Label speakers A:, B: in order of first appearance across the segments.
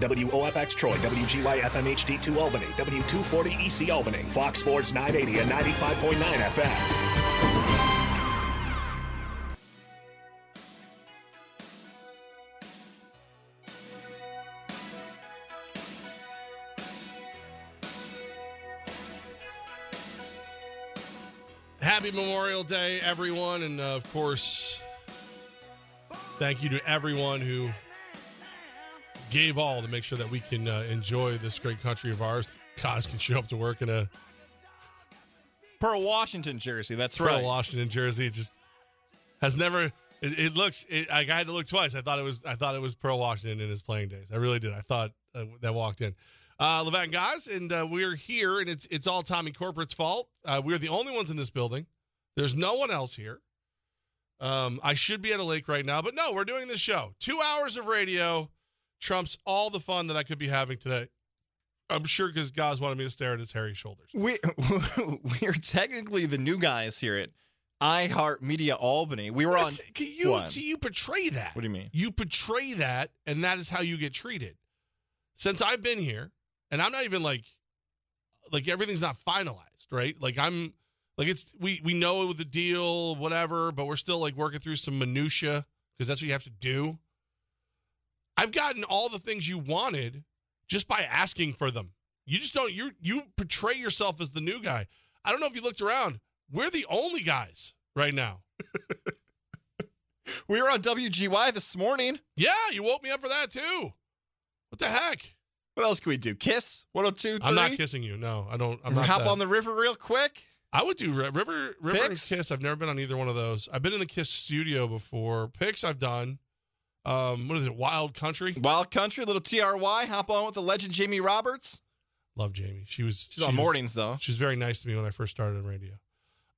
A: WOFX Troy, WGY FM HD2 Albany, W240 EC Albany, Fox Sports 980 and 95.9 FM.
B: Happy Memorial Day, everyone. And uh, of course, thank you to everyone who gave all to make sure that we can uh, enjoy this great country of ours. Guys can show up to work in a
C: Pearl Washington jersey. That's right.
B: Pearl
C: right.
B: Washington jersey. It just has never. It, it looks. It, I had to look twice. I thought it was. I thought it was Pearl Washington in his playing days. I really did. I thought uh, that walked in. Uh, Levat and guys, and uh, we're here, and it's it's all Tommy Corporate's fault. Uh, we're the only ones in this building. There's no one else here. Um, I should be at a lake right now, but no, we're doing this show. Two hours of radio trumps all the fun that I could be having today. I'm sure because guys wanted me to stare at his hairy shoulders.
C: We we're technically the new guys here at iHeart Media Albany. We were on.
B: Can you see you portray that?
C: What do you mean?
B: You portray that, and that is how you get treated. Since I've been here, and I'm not even like, like everything's not finalized, right? Like I'm, like it's we we know the deal, whatever, but we're still like working through some minutia because that's what you have to do. I've gotten all the things you wanted just by asking for them. You just don't. You you portray yourself as the new guy. I don't know if you looked around. We're the only guys right now.
C: We were on WGY this morning.
B: Yeah, you woke me up for that too. What the heck?
C: What else can we do? Kiss 102.
B: I'm not kissing you. No, I don't. I'm not.
C: Hop
B: that.
C: on the river real quick.
B: I would do Ri- River, River and Kiss. I've never been on either one of those. I've been in the Kiss studio before. Picks I've done. Um, what is it? Wild Country.
C: Wild Country, little TRY. Hop on with the legend Jamie Roberts.
B: Love Jamie. She was.
C: She's on
B: was-
C: mornings though.
B: She was very nice to me when I first started on radio.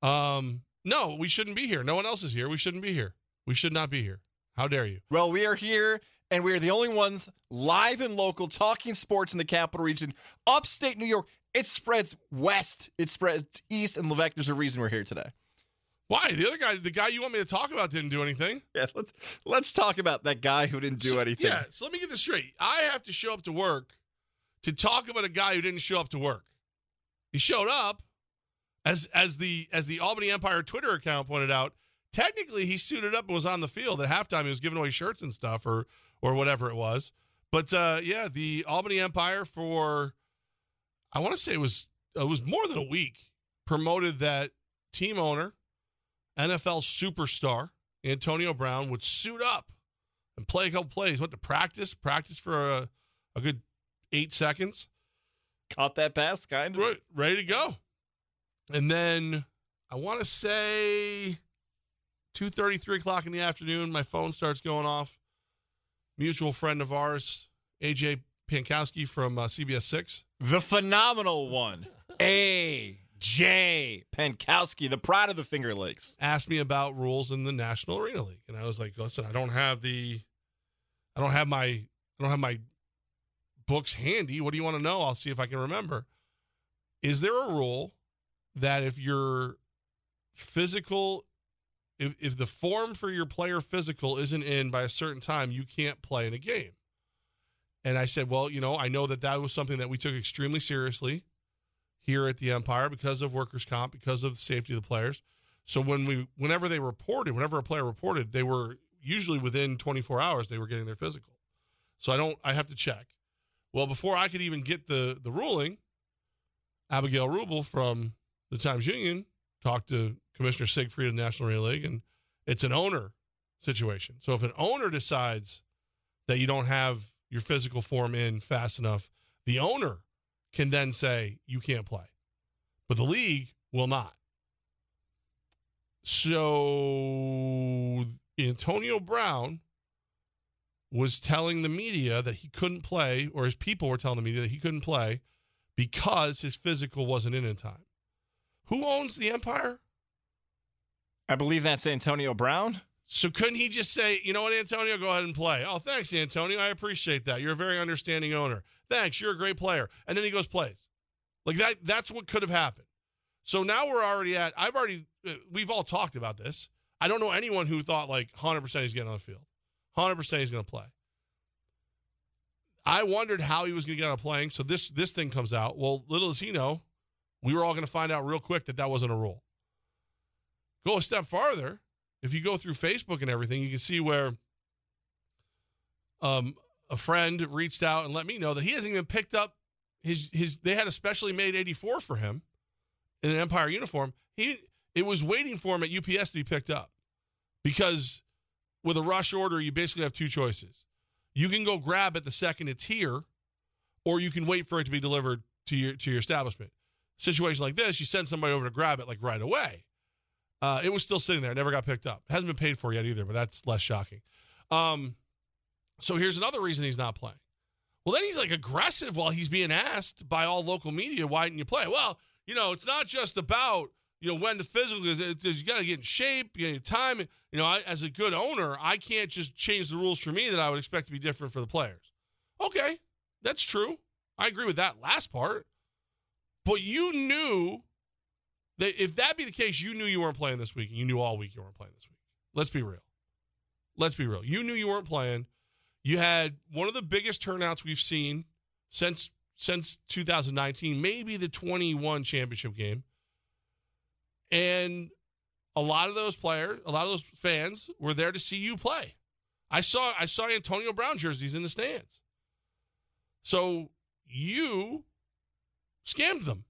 B: Um, no, we shouldn't be here. No one else is here. We shouldn't be here. We should not be here. How dare you?
C: Well, we are here, and we are the only ones live and local talking sports in the capital region, upstate New York. It spreads west, it spreads east, and Levesque. There's a reason we're here today.
B: Why? The other guy, the guy you want me to talk about, didn't do anything.
C: Yeah, let's let's talk about that guy who didn't do
B: So-
C: anything.
B: Yeah. So let me get this straight. I have to show up to work to talk about a guy who didn't show up to work. He showed up as as the as the Albany Empire Twitter account pointed out. Technically, he suited up and was on the field at halftime. He was giving away shirts and stuff, or or whatever it was. But uh, yeah, the Albany Empire for I want to say it was it was more than a week promoted that team owner, NFL superstar Antonio Brown would suit up and play a couple plays. Went to practice, practice for a, a good eight seconds,
C: Caught that pass, kind of.
B: right, ready to go. And then I want to say two thirty, three o'clock in the afternoon, my phone starts going off. Mutual friend of ours, AJ Pankowski from uh, CBS Six.
C: The phenomenal one, A.J. Pankowski, the pride of the Finger Lakes.
B: asked me about rules in the National Arena League, and I was like, "Listen, I don't have the, I don't have my, I don't have my books handy. What do you want to know? I'll see if I can remember. Is there a rule that if your physical, if if the form for your player physical isn't in by a certain time, you can't play in a game?" And I said, "Well, you know, I know that that was something that we took extremely seriously." Here at the Empire because of workers' comp, because of the safety of the players. So when we, whenever they reported, whenever a player reported, they were usually within 24 hours they were getting their physical. So I don't, I have to check. Well, before I could even get the the ruling, Abigail Rubel from the Times Union talked to Commissioner Siegfried of the National League, and it's an owner situation. So if an owner decides that you don't have your physical form in fast enough, the owner can then say you can't play, but the league will not. So Antonio Brown was telling the media that he couldn't play, or his people were telling the media that he couldn't play because his physical wasn't in in time. Who owns the Empire?
C: I believe that's Antonio Brown.
B: So couldn't he just say, you know what, Antonio, go ahead and play? Oh, thanks, Antonio. I appreciate that. You're a very understanding owner. Thanks. You're a great player. And then he goes plays. Like that. That's what could have happened. So now we're already at. I've already. uh, We've all talked about this. I don't know anyone who thought like 100 percent he's getting on the field. 100 percent he's going to play. I wondered how he was going to get of playing. So this this thing comes out. Well, little as he know, we were all going to find out real quick that that wasn't a rule. Go a step farther. If you go through Facebook and everything, you can see where um, a friend reached out and let me know that he hasn't even picked up his his. They had a specially made 84 for him in an Empire uniform. He it was waiting for him at UPS to be picked up because with a rush order, you basically have two choices. You can go grab it the second it's here, or you can wait for it to be delivered to your to your establishment. Situation like this, you send somebody over to grab it like right away. Uh, it was still sitting there, never got picked up. Hasn't been paid for yet either, but that's less shocking. Um, so here's another reason he's not playing. Well, then he's like aggressive while he's being asked by all local media, why didn't you play? Well, you know, it's not just about you know when the physical is. You got to get in shape, you get time. You know, I, as a good owner, I can't just change the rules for me that I would expect to be different for the players. Okay, that's true. I agree with that last part. But you knew that if that be the case, you knew you weren't playing this week, and you knew all week you weren't playing this week. Let's be real. Let's be real. You knew you weren't playing. You had one of the biggest turnouts we've seen since since 2019, maybe the 21 championship game. And a lot of those players, a lot of those fans were there to see you play. I saw I saw Antonio Brown jerseys in the stands. So you scammed them.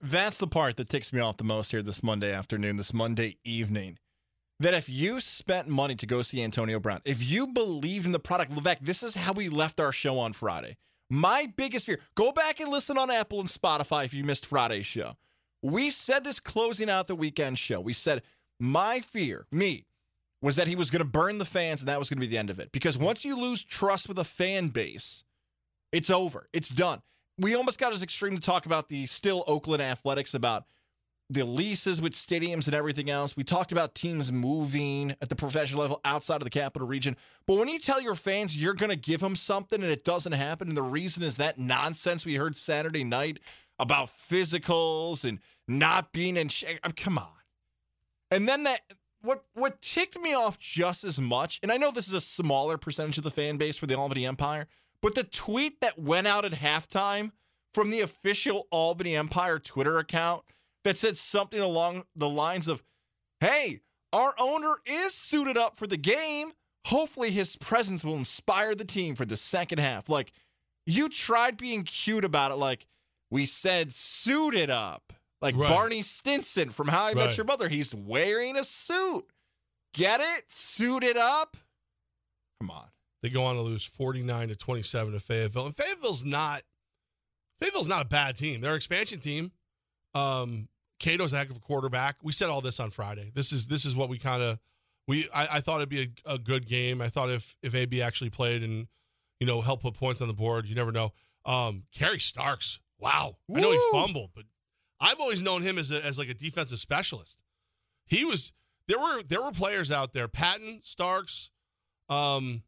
C: That's the part that ticks me off the most here this Monday afternoon, this Monday evening. That if you spent money to go see Antonio Brown, if you believed in the product, Levesque, this is how we left our show on Friday. My biggest fear, go back and listen on Apple and Spotify if you missed Friday's show. We said this closing out the weekend show. We said, my fear, me, was that he was going to burn the fans and that was going to be the end of it. Because once you lose trust with a fan base, it's over. It's done. We almost got as extreme to talk about the still Oakland Athletics, about the leases with stadiums and everything else. We talked about teams moving at the professional level outside of the capital region. But when you tell your fans you're going to give them something and it doesn't happen, and the reason is that nonsense we heard Saturday night about physicals and not being in shape, I mean, come on. And then that what what ticked me off just as much, and I know this is a smaller percentage of the fan base for the Albany Empire, but the tweet that went out at halftime from the official Albany Empire Twitter account that said something along the lines of, Hey, our owner is suited up for the game. Hopefully, his presence will inspire the team for the second half. Like, you tried being cute about it, like, we said suited up. Like
B: Right.
C: Barney Stinson from How I Met
B: Right.
C: Your Mother. He's wearing a suit. Get it? Suited up? Come on.
B: They go on to lose 49 to 27 to Fayetteville. And Fayetteville's not Fayetteville's not a bad team. They're an expansion team. Um Cato's a heck of a quarterback. We said all this on Friday. This is this is what we kind of we I, I thought it'd be a, a good game. I thought if if AB actually played and you know helped put points on the board, you never know. Um Kerry Starks, wow. I know he fumbled, but I've always known him as a, as like a defensive specialist. He was there were there were players out there, Patton, Starks, um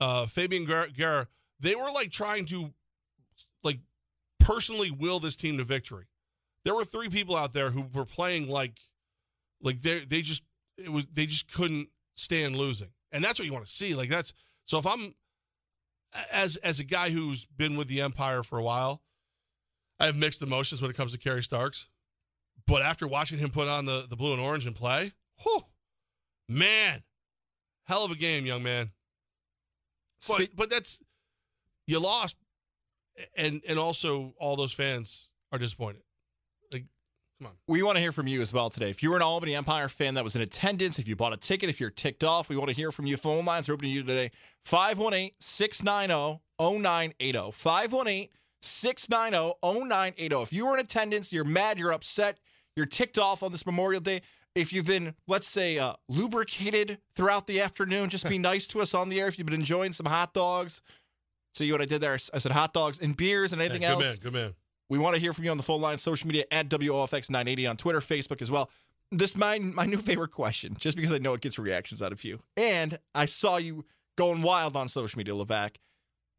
B: uh, Fabian Guerra, they were like trying to like personally will this team to victory. There were three people out there who were playing like like they they just it was they just couldn't stand losing. And that's what you want to see. Like that's so if I'm as as a guy who's been with the Empire for a while, I have mixed emotions when it comes to Kerry Starks. But after watching him put on the, the blue and orange and play, whew, man, hell of a game, young man. But but that's you lost, and and also all those fans are disappointed. Like, come on,
C: we want to hear from you as well today. If you were an Albany Empire fan that was in attendance, if you bought a ticket, if you're ticked off, we want to hear from you. Phone lines are open to you today 518 690 0980. 518 690 0980. If you were in attendance, you're mad, you're upset, you're ticked off on this Memorial Day. If you've been, let's say, uh, lubricated throughout the afternoon, just be nice to us on the air. If you've been enjoying some hot dogs, see what I did there? I said hot dogs and beers and anything
B: Yeah, good
C: else.
B: man, good man.
C: We want to hear from you on the phone line, social media at WOFX980 on Twitter, Facebook as well. This my my new favorite question, just because I know it gets reactions out of you. And I saw you going wild on social media, Levac.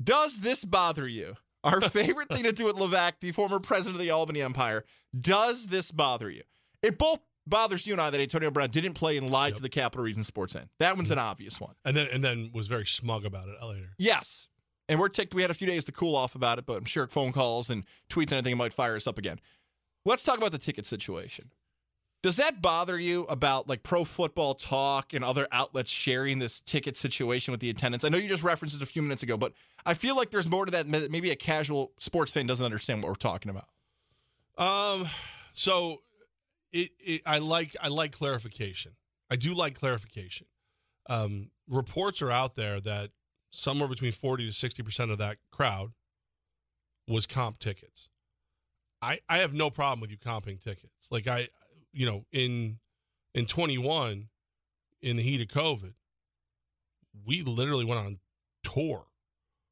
C: Does this bother you? Our favorite thing to do at Levac, the former president of the Albany Empire, does this bother you? It both bothers you and I that Antonio Brown didn't play and lied
B: Yep.
C: to the Capital Region Sports End. That one's mm-hmm. an obvious one.
B: And then and then was very smug about it later.
C: Yes. And we're ticked. We had a few days to cool off about it, but I'm sure phone calls and tweets and anything might fire us up again. Let's talk about the ticket situation. Does that bother you about like pro football talk and other outlets sharing this ticket situation with the attendance? I know you just referenced it a few minutes ago, but I feel like there's more to that. Maybe a casual sports fan doesn't understand what we're talking about.
B: Um, so it, it I like I like clarification. I do like clarification. Um, reports are out there that somewhere between forty to sixty percent of that crowd was comp tickets. I I have no problem with you comping tickets. Like I, you know, in in twenty one, in the heat of COVID, we literally went on tour,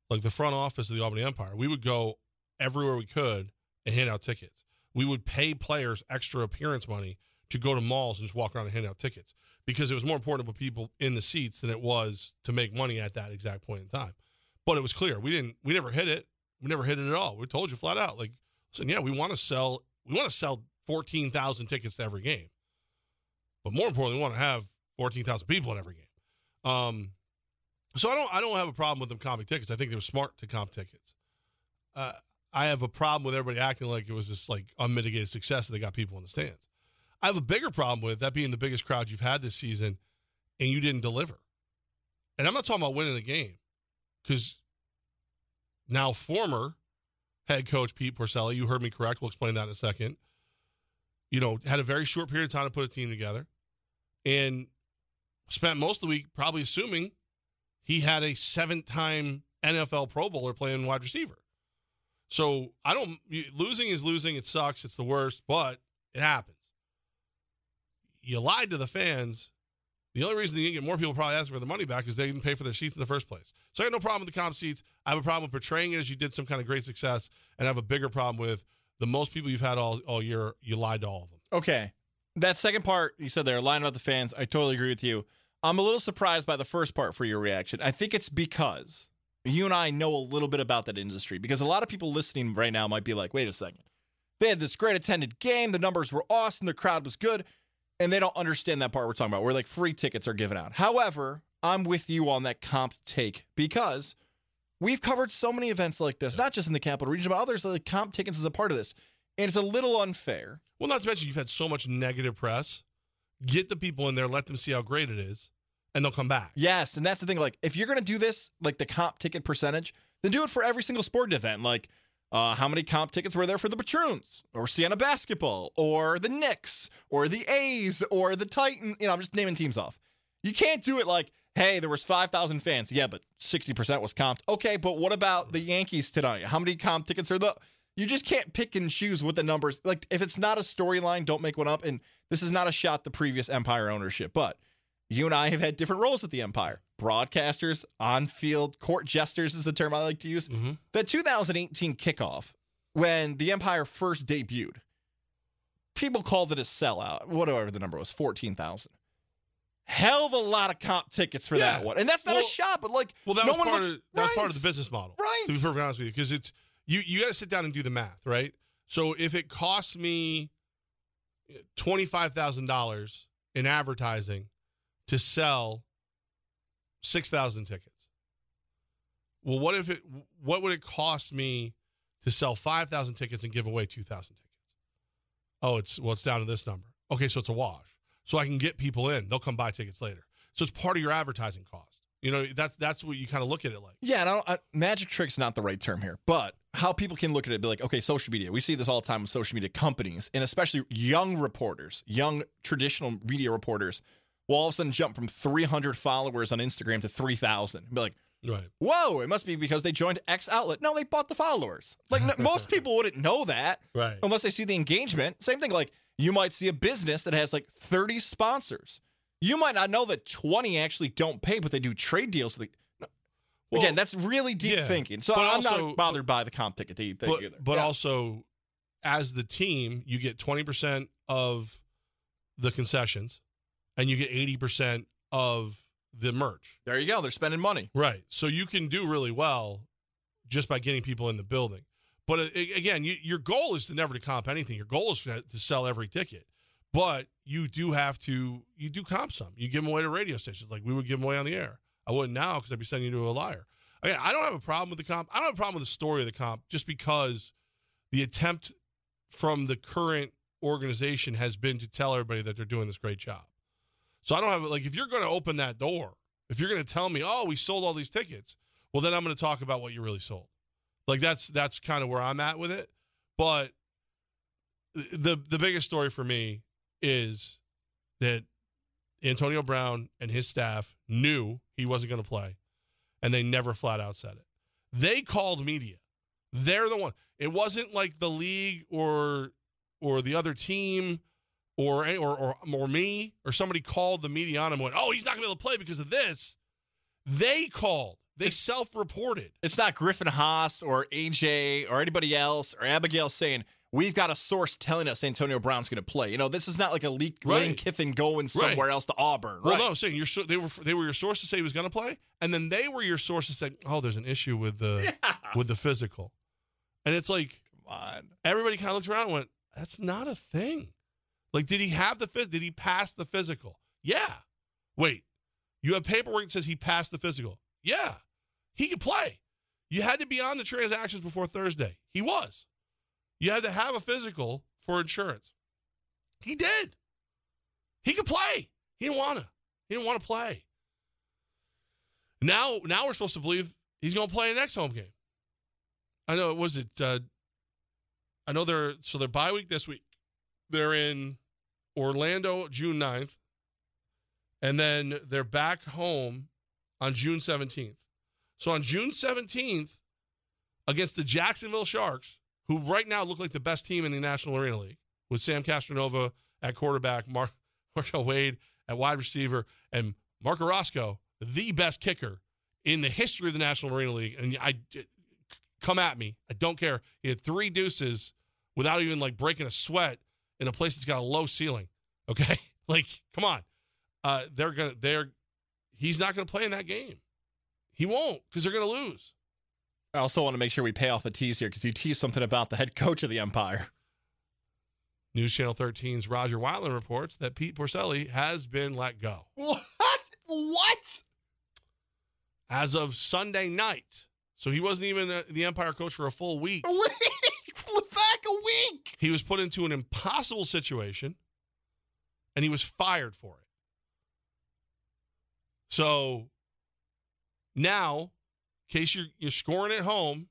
B: like the front office of the Albany Empire. We would go everywhere we could and hand out tickets. We would pay players extra appearance money to go to malls and just walk around and hand out tickets because it was more important to put people in the seats than it was to make money at that exact point in time. But it was clear we didn't, we never hit it. We never hit it at all. We told you flat out, like, listen, yeah, we want to sell, we want to sell fourteen thousand tickets to every game, but more importantly, we want to have fourteen thousand people in every game. Um, so I don't, I don't have a problem with them comping tickets. I think they were smart to comp tickets. Uh, I have a problem with everybody acting like it was this like unmitigated success that they got people in the stands. I have a bigger problem with that being the biggest crowd you've had this season and you didn't deliver. And I'm not talking about winning the game because now former head coach Pete Porcelli, you heard me correct. We'll explain that in a second. You know, had a very short period of time to put a team together and spent most of the week probably assuming he had a seven time NFL Pro Bowler playing wide receiver. So I don't losing is losing. It sucks. It's the worst, but it happens. You lied to the fans. The only reason you didn't get more people probably asking for the money back is they didn't pay for their seats in the first place. So I got no problem with the comp seats. I have a problem with portraying it as you did some kind of great success, and I have a bigger problem with the most people you've had all, all year, you lied to all of them.
C: Okay. That second part you said there, lying about the fans, I totally agree with you. I'm a little surprised by the first part for your reaction. I think it's because you and I know a little bit about that industry because a lot of people listening right now might be like, wait a second. They had this great attended game, the numbers were awesome, the crowd was good, and they don't understand that part we're talking about where like free tickets are given out. However, I'm with you on that comp take because we've covered so many events like this, not just in the capital region, but others like comp tickets is a part of this. And it's a little unfair.
B: Well, not to mention you've had so much negative press. Get the people in there, let them see how great it is, and they'll come back.
C: Yes, and that's the thing. Like, if you're gonna do this, like the comp ticket percentage, then do it for every single sporting event. Like, uh, how many comp tickets were there for the Patroons, or Siena basketball, or the Knicks, or the A's, or the Titan? You know, I'm just naming teams off. You can't do it like, hey, there was five thousand fans. Yeah, but sixty percent was comped. Okay, but what about the Yankees tonight? How many comp tickets are the? You just can't pick and choose what the numbers. Like, if it's not a storyline, don't make one up. And this is not a shot the previous Empire ownership, but you and I have had different roles at the Empire. Broadcasters, on field, court jesters is the term I like to use.
B: Mm-hmm.
C: The 2018 kickoff, when the Empire first debuted, people called it a sellout, whatever the number was, 14,000. Hell of a lot of comp tickets for that one. And that's not
B: Well-
C: a shot, but like,
B: Well, that
C: no
B: was
C: one
B: part
C: looks-
B: of that was part of the business model.
C: Right.
B: To be perfectly honest with you, because it's you you got to sit down and do the math, right? So if it costs me twenty five thousand dollars in advertising to sell six thousand tickets, well, what if it? What would it cost me to sell five thousand tickets and give away two thousand tickets? Oh, it's well, it's down to this number. Okay, so it's a wash. So I can get people in; they'll come buy tickets later. So it's part of your advertising cost. You know, that's that's what you kind of look at it like.
C: Yeah, and I don't, I, magic trick's not the right term here, but how people can look at it, be like, okay, social media. We see this all the time with social media companies, and especially young reporters, young traditional media reporters, will all of a sudden jump from 300 followers on Instagram to 3,000. and Be like,
B: Right.
C: whoa, it must be because they joined X outlet. No, they bought the followers. Like most people wouldn't know that
B: Right.
C: unless they see the engagement. Same thing, like you might see a business that has like 30 sponsors. You might not know that 20 actually don't pay, but they do trade deals. With the,
B: Well,
C: Again, that's really deep
B: yeah.
C: thinking. So
B: But
C: I'm
B: also-
C: not bothered by the comp ticket thing
B: but,
C: either.
B: but
C: Yeah.
B: also as the team, you get 20% of the concessions and you get 80% of the merch.
C: there you go. They're spending money.
B: Right. So you can do really well just by getting people in the building. But uh, again, you, your goal is to never to comp anything. Your goal is to to sell every ticket. but you do have to you do comp some. You give them away to radio stations like we would give them away on the air. I wouldn't now because I'd be sending you to a liar. Again, I don't have a problem with the comp. I don't have a problem with the story of the comp just because the attempt from the current organization has been to tell everybody that they're doing this great job. So I don't have like if you're going to open that door, if you're going to tell me, "Oh, we sold all these tickets," well then I'm going to talk about what you really sold. Like that's that's kind of where I'm at with it. But the the biggest story for me is that Antonio Brown and his staff knew he wasn't going to play, and they never flat out said it. They called media. They're the one. It wasn't like the league or or the other team or or or, or me or somebody called the media on him and went, "Oh, he's not going to be able to play because of this." They called. They self-reported.
C: It's not Griffin Haas or AJ or anybody else or Abigail saying we've got a source telling us Antonio Brown's going to play. You know, this is not like a leaked
B: Right.
C: Lane Kiffin going somewhere else to Auburn.
B: Well,
C: right.
B: no, saying you're they were they were your source to say he was going to play, and then they were your source to say, "Oh, there's an issue with the with the physical," and it's like
C: Come on.
B: everybody kind of looked around and went, "That's not a thing." Like, did he have the phys? Did he pass the physical? Yeah. Wait, you have paperwork that says he passed the physical. Yeah, he could play. You had to be on the transactions before Thursday. He was. You had to have a physical for insurance. He did. He could play. He didn't want to. He didn't want to play. Now, now we're supposed to believe he's going to play the next home game. I know. It was it? Uh, I know they're so they're bye week this week. They're in Orlando June 9th. And then they're back home on June 17th. So on June 17th, against the Jacksonville Sharks, who right now look like the best team in the National Arena League, with Sam Castronova at quarterback, Mark Marco Wade at wide receiver, and Marco Roscoe, the best kicker in the history of the National Arena League. And I come at me. I don't care. He had three deuces without even like breaking a sweat in a place that's got a low ceiling. Okay, like come on. Uh, they're gonna. They're. He's not gonna play in that game. He won't because they're gonna lose.
C: I also want to make sure we pay off the tease here because you teased something about the head coach of the Empire.
B: News Channel 13's Rodger Wyland reports that Pete Porcelli has been let go
C: What? What?
B: as of Sunday night. So he wasn't even the Empire coach for a full week.
C: Week.
B: He was put into an impossible situation and he was fired for it. So now, in case you're, you're scoring at home,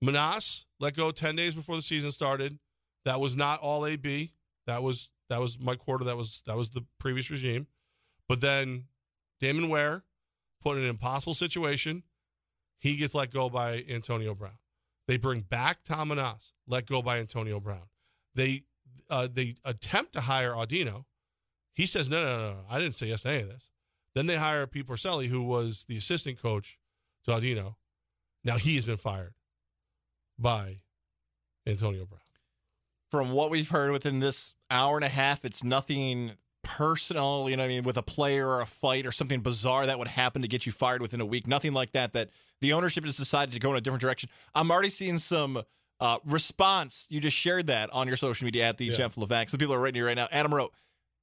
B: Menas let go 10 days before the season started. That was not all AB. That was that was my Quarter. That was that was the previous regime. But then Damon Ware put in an impossible situation. He gets let go by Antonio Brown. They bring back Tom Menas, let go by Antonio Brown. They uh, they attempt to hire Audino. He says, no, no, no, no, I didn't say yes to any of this. Then they hire Pete Porcelli, who was the assistant coach to Audino. Now he has been fired by Antonio Brown.
C: From what we've heard within this hour and a half, it's nothing personal, you know what I mean, with a player or a fight or something bizarre that would happen to get you fired within a week. Nothing like that, that the ownership has decided to go in a different direction. I'm already seeing some uh, response. You just shared that on your social media at the
B: Yeah.
C: Jeff Levac. Some people are writing you right now. Adam wrote,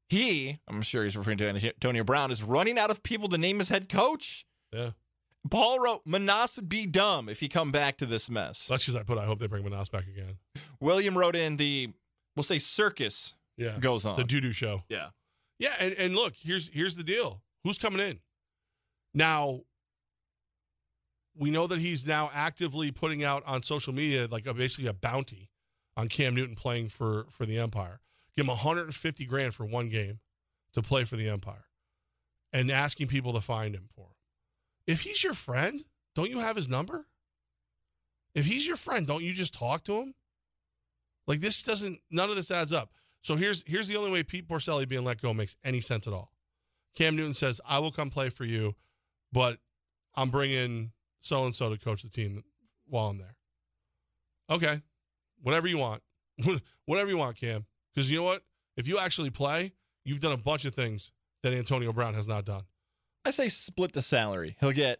C: he, I'm sure he's referring to Antonio Brown, is running out of people to name as head coach.
B: Yeah.
C: Paul wrote, Menas would be dumb if he come back to this mess.
B: That's because I put, I hope they bring Menas back again.
C: William wrote in the, we'll say circus
B: Yeah.
C: goes on.
B: The doo doo show.
C: yeah.
B: Yeah, and, and look, here's here's the deal. Who's coming in? Now, we know that he's now actively putting out on social media like a, basically a bounty on Cam Newton playing for for the Empire. Give him 150 grand for one game to play for the Empire, and asking people to find him for him. If he's your friend, don't you have his number? If he's your friend, don't you just talk to him? Like this doesn't. None of this adds up. So here's here's the only way Pete Porcelli being let go makes any sense at all. Cam Newton says, "I will come play for you, but I'm bringing so and so to coach the team while I'm there." Okay, whatever you want, whatever you want, Cam. Because you know what? If you actually play, you've done a bunch of things that Antonio Brown has not done.
C: I say split the salary. He'll get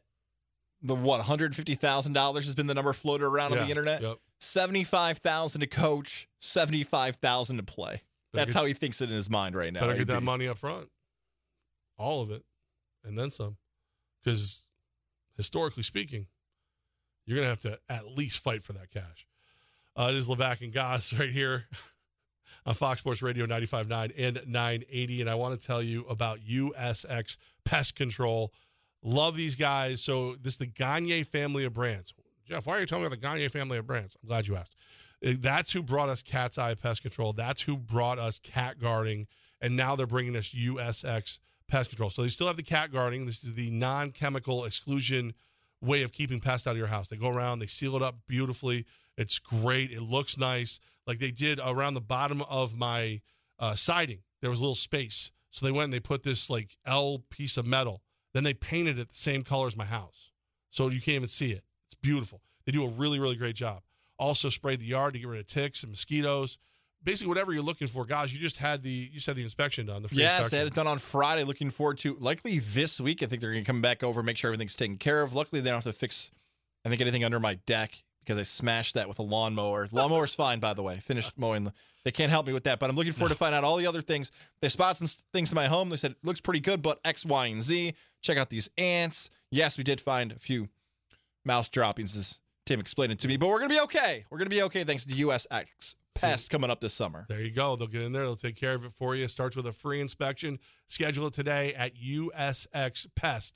C: the what, $150,000 has been the number floated around on the internet.
B: Yep.
C: 75,000 to coach, 75,000 to play. That's
B: get,
C: how he thinks it in his mind right now.
B: Better get that money up front, all of it, and then some, because historically speaking, you're gonna have to at least fight for that cash. Uh, it is Levac and Goss right here on Fox Sports Radio 95.9 and 980. And I want to tell you about USX Pest Control. Love these guys. So this is the Gagne family of brands. Jeff, why are you telling me about the Gagne family of brands? I'm glad you asked. Uh, That's who brought us Catseye Pest Control. That's who brought us cat guarding. And now they're bringing us USX Pest Control. So they still have the cat guarding. This is the non chemical exclusion way of keeping pests out of your house. They go around, they seal it up beautifully. It's great. It looks nice. Like they did around the bottom of my uh, siding, there was a little space. So they went and they put this like L piece of metal. Then they painted it the same color as my house. So you can't even see it. It's beautiful. They do a really, really great job. Also sprayed the yard to get rid of ticks and mosquitoes. Basically, whatever you're looking for, guys. You just had the you said the inspection done. The free
C: Yes,
B: inspection.
C: they had it done on Friday. Looking forward to likely this week. I think they're going to come back over, make sure everything's taken care of. Luckily, they don't have to fix, I think, anything under my deck because I smashed that with a lawnmower. Lawnmower's fine, by the way. Finished mowing. The, they can't help me with that, but I'm looking forward to find out all the other things. They spot some things in my home. They said it looks pretty good, but X, Y, and Z. Check out these ants. Yes, we did find a few mouse droppings, Tim explained it to me, but we're going to be okay. We're going to be okay thanks to USX Pest coming up this summer.
B: There you go. They'll get in there. They'll take care of it for you. Starts with a free inspection. Schedule it today at usxpest.com.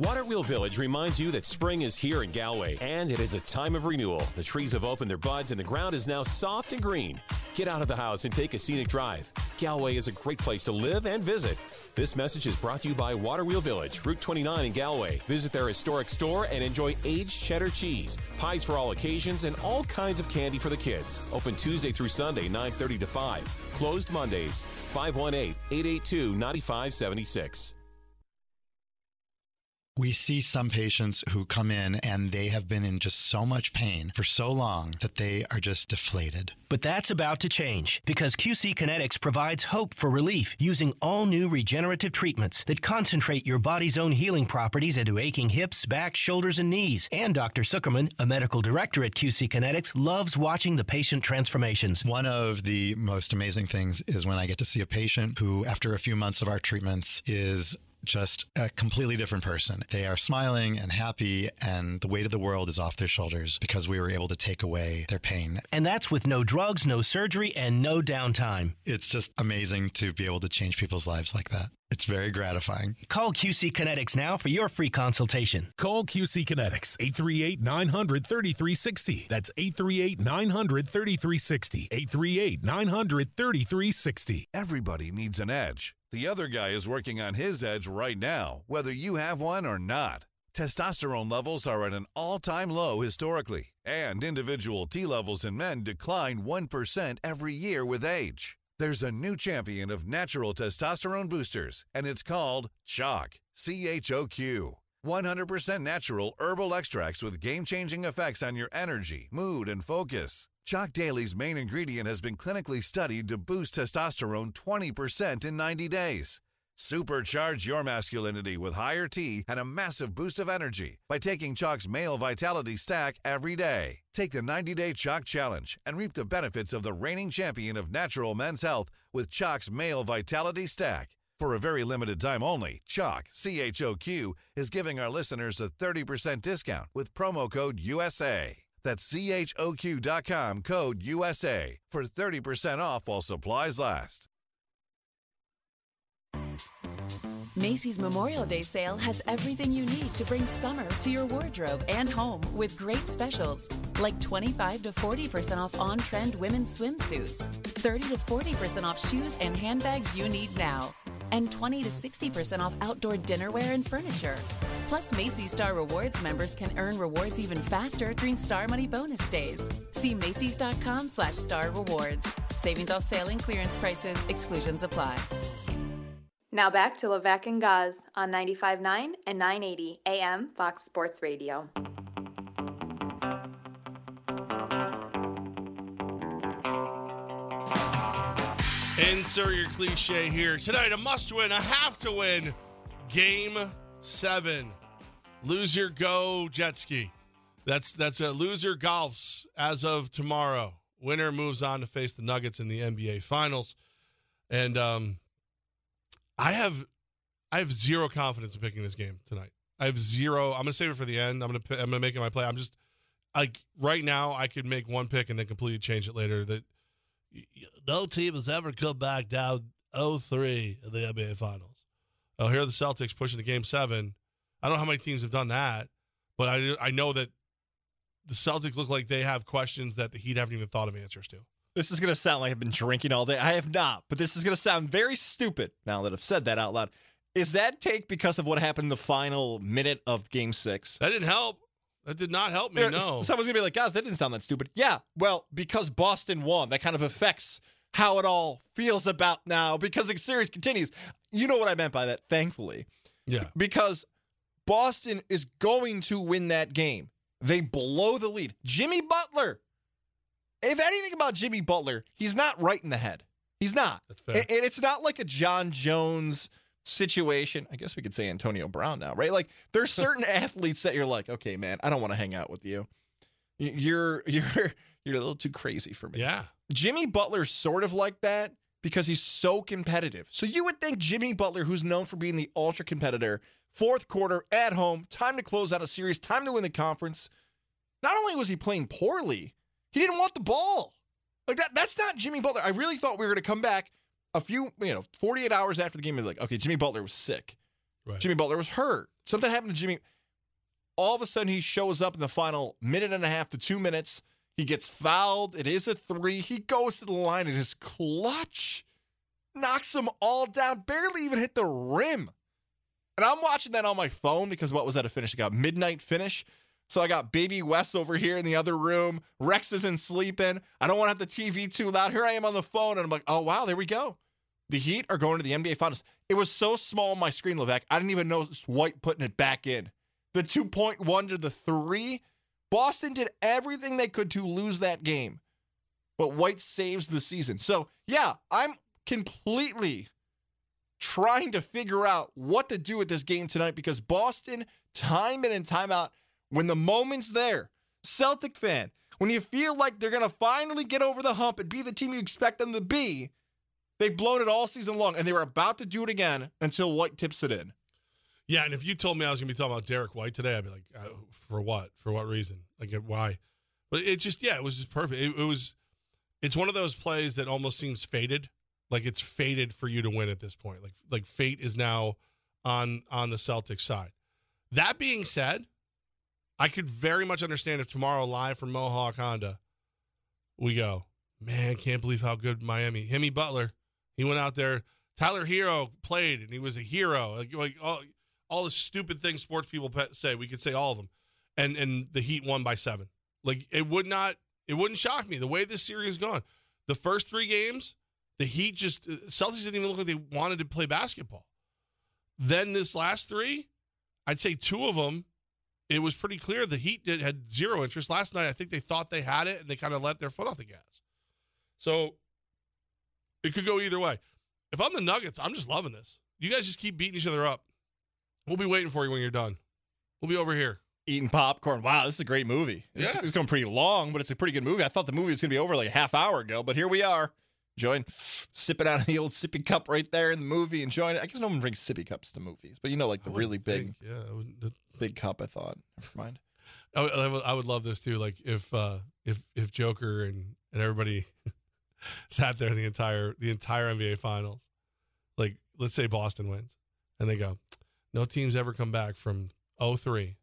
D: Water Wheel Village reminds you that spring is here in Galway, and it is a time of renewal. The trees have opened their buds, and the ground is now soft and green. Get out of the house and take a scenic drive. Galway is a great place to live and visit. This message is brought to you by Waterwheel Village, Route 29 in Galway. Visit their historic store and enjoy aged cheddar cheese, pies for all occasions, and all kinds of candy for the kids. Open Tuesday through Sunday, 9:30 to 5. Closed Mondays. 518-882-9576.
E: We see some patients who come in and they have been in just so much pain for so long that they are just deflated.
F: But that's about to change because QC Kinetics provides hope for relief using all new regenerative treatments that concentrate your body's own healing properties into aching hips, back, shoulders, and knees. And Dr. Zuckerman, a medical director at QC Kinetics, loves watching the patient transformations.
E: One of the most amazing things is when I get to see a patient who, after a few months of our treatments, is just a completely different person. They are smiling and happy, and the weight of the world is off their shoulders because we were able to take away their pain.
F: And that's with no drugs, no surgery, and no downtime.
E: It's just amazing to be able to change people's lives like that. It's very gratifying.
F: Call QC Kinetics now for your free consultation.
G: Call QC Kinetics 838 900 3360. That's 838 900 3360. 838 900 3360.
H: Everybody needs an edge. The other guy is working on his edge right now, whether you have one or not. Testosterone levels are at an all time low historically, and individual T levels in men decline 1% every year with age. There's a new champion of natural testosterone boosters, and it's called Choq. C H O Q. 100% natural herbal extracts with game changing effects on your energy, mood, and focus. Choq Daily's main ingredient has been clinically studied to boost testosterone 20% in 90 days. Supercharge your masculinity with higher T and a massive boost of energy by taking Choq's Male Vitality Stack every day. Take the 90 Day Choq Challenge and reap the benefits of the reigning champion of natural men's health with Choq's Male Vitality Stack. For a very limited time only, Choq, C H O Q, is giving our listeners a 30% discount with promo code USA. That's CHOQ.com code USA for 30% off while supplies last.
I: Macy's Memorial Day sale has everything you need to bring summer to your wardrobe and home with great specials like 25 to 40% off on trend women's swimsuits, 30 to 40% off shoes and handbags you need now, and 20 to 60% off outdoor dinnerware and furniture. Plus, Macy's Star Rewards members can earn rewards even faster during Star Money bonus days. See Macy's.com slash Star Rewards. Savings off sale and clearance prices. Exclusions apply.
J: Now back to Levac and Gaz on 95.9 and 980 AM Fox Sports Radio.
B: Insert your cliche here. Tonight, a must win, a have to win. Game seven. Loser go jet ski. That's that's a loser golfs as of tomorrow. winner moves on to face the Nuggets in the NBA Finals. And um, I have I have zero confidence in picking this game tonight. I have zero. I'm gonna save it for the end. I'm gonna I'm gonna make it my play. I'm just like right now. I could make one pick and then completely change it later. That no team has ever come back down 0-3 in the NBA Finals. Oh, here are the Celtics pushing to Game Seven. I don't know how many teams have done that, but I I know that the Celtics look like they have questions that the Heat haven't even thought of answers to.
C: This is going to sound like I've been drinking all day. I have not, but this is going to sound very stupid now that I've said that out loud. Is that take because of what happened in the final minute of game six?
B: That didn't help. That did not help me. No.
C: Someone's going to be like, guys, that didn't sound that stupid. Yeah, well, because Boston won, that kind of affects how it all feels about now because the series continues. You know what I meant by that, thankfully.
B: Yeah.
C: Because Boston is going to win that game. They blow the lead. Jimmy Butler. If anything about Jimmy Butler, he's not right in the head. He's not.
B: That's fair.
C: And and it's not like a Jon Jones situation. I guess we could say Antonio Brown now, right? Like there's certain athletes that you're like, okay, man, I don't want to hang out with you. You're you're you're a little too crazy for me.
B: Yeah.
C: Jimmy Butler's sort of like that because he's so competitive. So you would think Jimmy Butler, who's known for being the ultra competitor, fourth quarter at home, time to close out a series, time to win the conference. Not only was he playing poorly, he didn't want the ball. Like that that's not Jimmy Butler. I really thought we were going to come back a few, you know, 48 hours after the game and be like, okay, Jimmy Butler was sick.
B: Right.
C: Jimmy Butler was hurt. Something happened to Jimmy. All of a sudden, he shows up in the final minute and a half to two minutes. He gets fouled. It is a three. He goes to the line and his clutch knocks them all down, barely even hit the rim. And I'm watching that on my phone because what was that a finish? I got midnight finish. So I got baby Wes over here in the other room. Rex isn't sleeping. I don't want to have the TV too loud. Here I am on the phone, and I'm like, oh wow, there we go. The Heat are going to the NBA Finals. It was so small on my screen, Levesque. I didn't even notice White putting it back in. The 2.1 to the three. Boston did everything they could to lose that game, but White saves the season. So, yeah, I'm completely trying to figure out what to do with this game tonight because Boston, time in and time out, when the moment's there, Celtic fan, when you feel like they're going to finally get over the hump and be the team you expect them to be, they've blown it all season long and they were about to do it again until White tips it in.
B: Yeah, and if you told me I was going to be talking about Derrick White today, I'd be like, uh, for what? For what reason? Like, uh, why? But it just, yeah, it was just perfect. It, it was, it's one of those plays that almost seems fated. Like it's fated for you to win at this point. Like, like fate is now on on the Celtics side. That being said, I could very much understand if tomorrow live from Mohawk Honda, we go, man, can't believe how good Miami. Jimmy Butler, he went out there. Tyler Herro played and he was a hero. Like, like all, all the stupid things sports people pe- say, we could say all of them. And and the Heat won by seven. Like it would not, it wouldn't shock me the way this series has gone. The first three games, the Heat just uh, Celtics didn't even look like they wanted to play basketball. Then this last three, I'd say two of them, it was pretty clear the Heat did had zero interest. Last night, I think they thought they had it and they kind of let their foot off the gas. So it could go either way. If I'm the Nuggets, I'm just loving this. You guys just keep beating each other up. We'll be waiting for you when you're done. We'll be over here.
C: Eating popcorn. Wow, this is a great movie. This
B: Yeah.
C: It's going pretty long, but it's a pretty good movie. I thought the movie was going to be over like a half hour ago, but here we are. Enjoying, sipping out of the old sippy cup right there in the movie, enjoying it. I guess no one brings sippy cups to movies, but you know, like the really big,
B: think, yeah.
C: Big cup. I thought. Never mind.
B: I would, I would, I would love this too. Like if uh, if if Joker and and everybody sat there the entire the entire NBA Finals, like let's say Boston wins, and they go, no team's ever come back from 0-3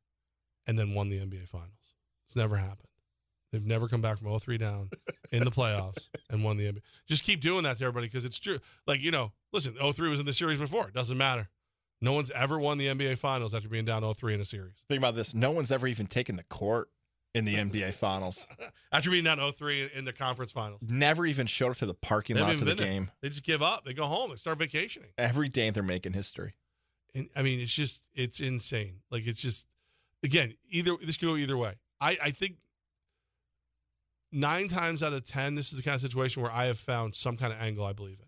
B: and then won the NBA Finals. It's never happened. They've never come back from 0-3 down in the playoffs and won the NBA. Just keep doing that to everybody because it's true. Like you know, listen, 0-3 was in the series before. It doesn't matter. No one's ever won the NBA Finals after being down 0-3 in a series.
C: Think about this. No one's ever even taken the court in the NBA Finals.
B: After being down 0-3 in the conference finals.
C: Never even showed up to the parking
B: They
C: lot to the
B: been there.
C: game.
B: They just give up. They go home. They start vacationing.
C: Every day they're making history.
B: And I mean, it's just it's insane. Like it's just again, either this could go either way. I I think nine times out of ten, this is the kind of situation where I have found some kind of angle I believe in.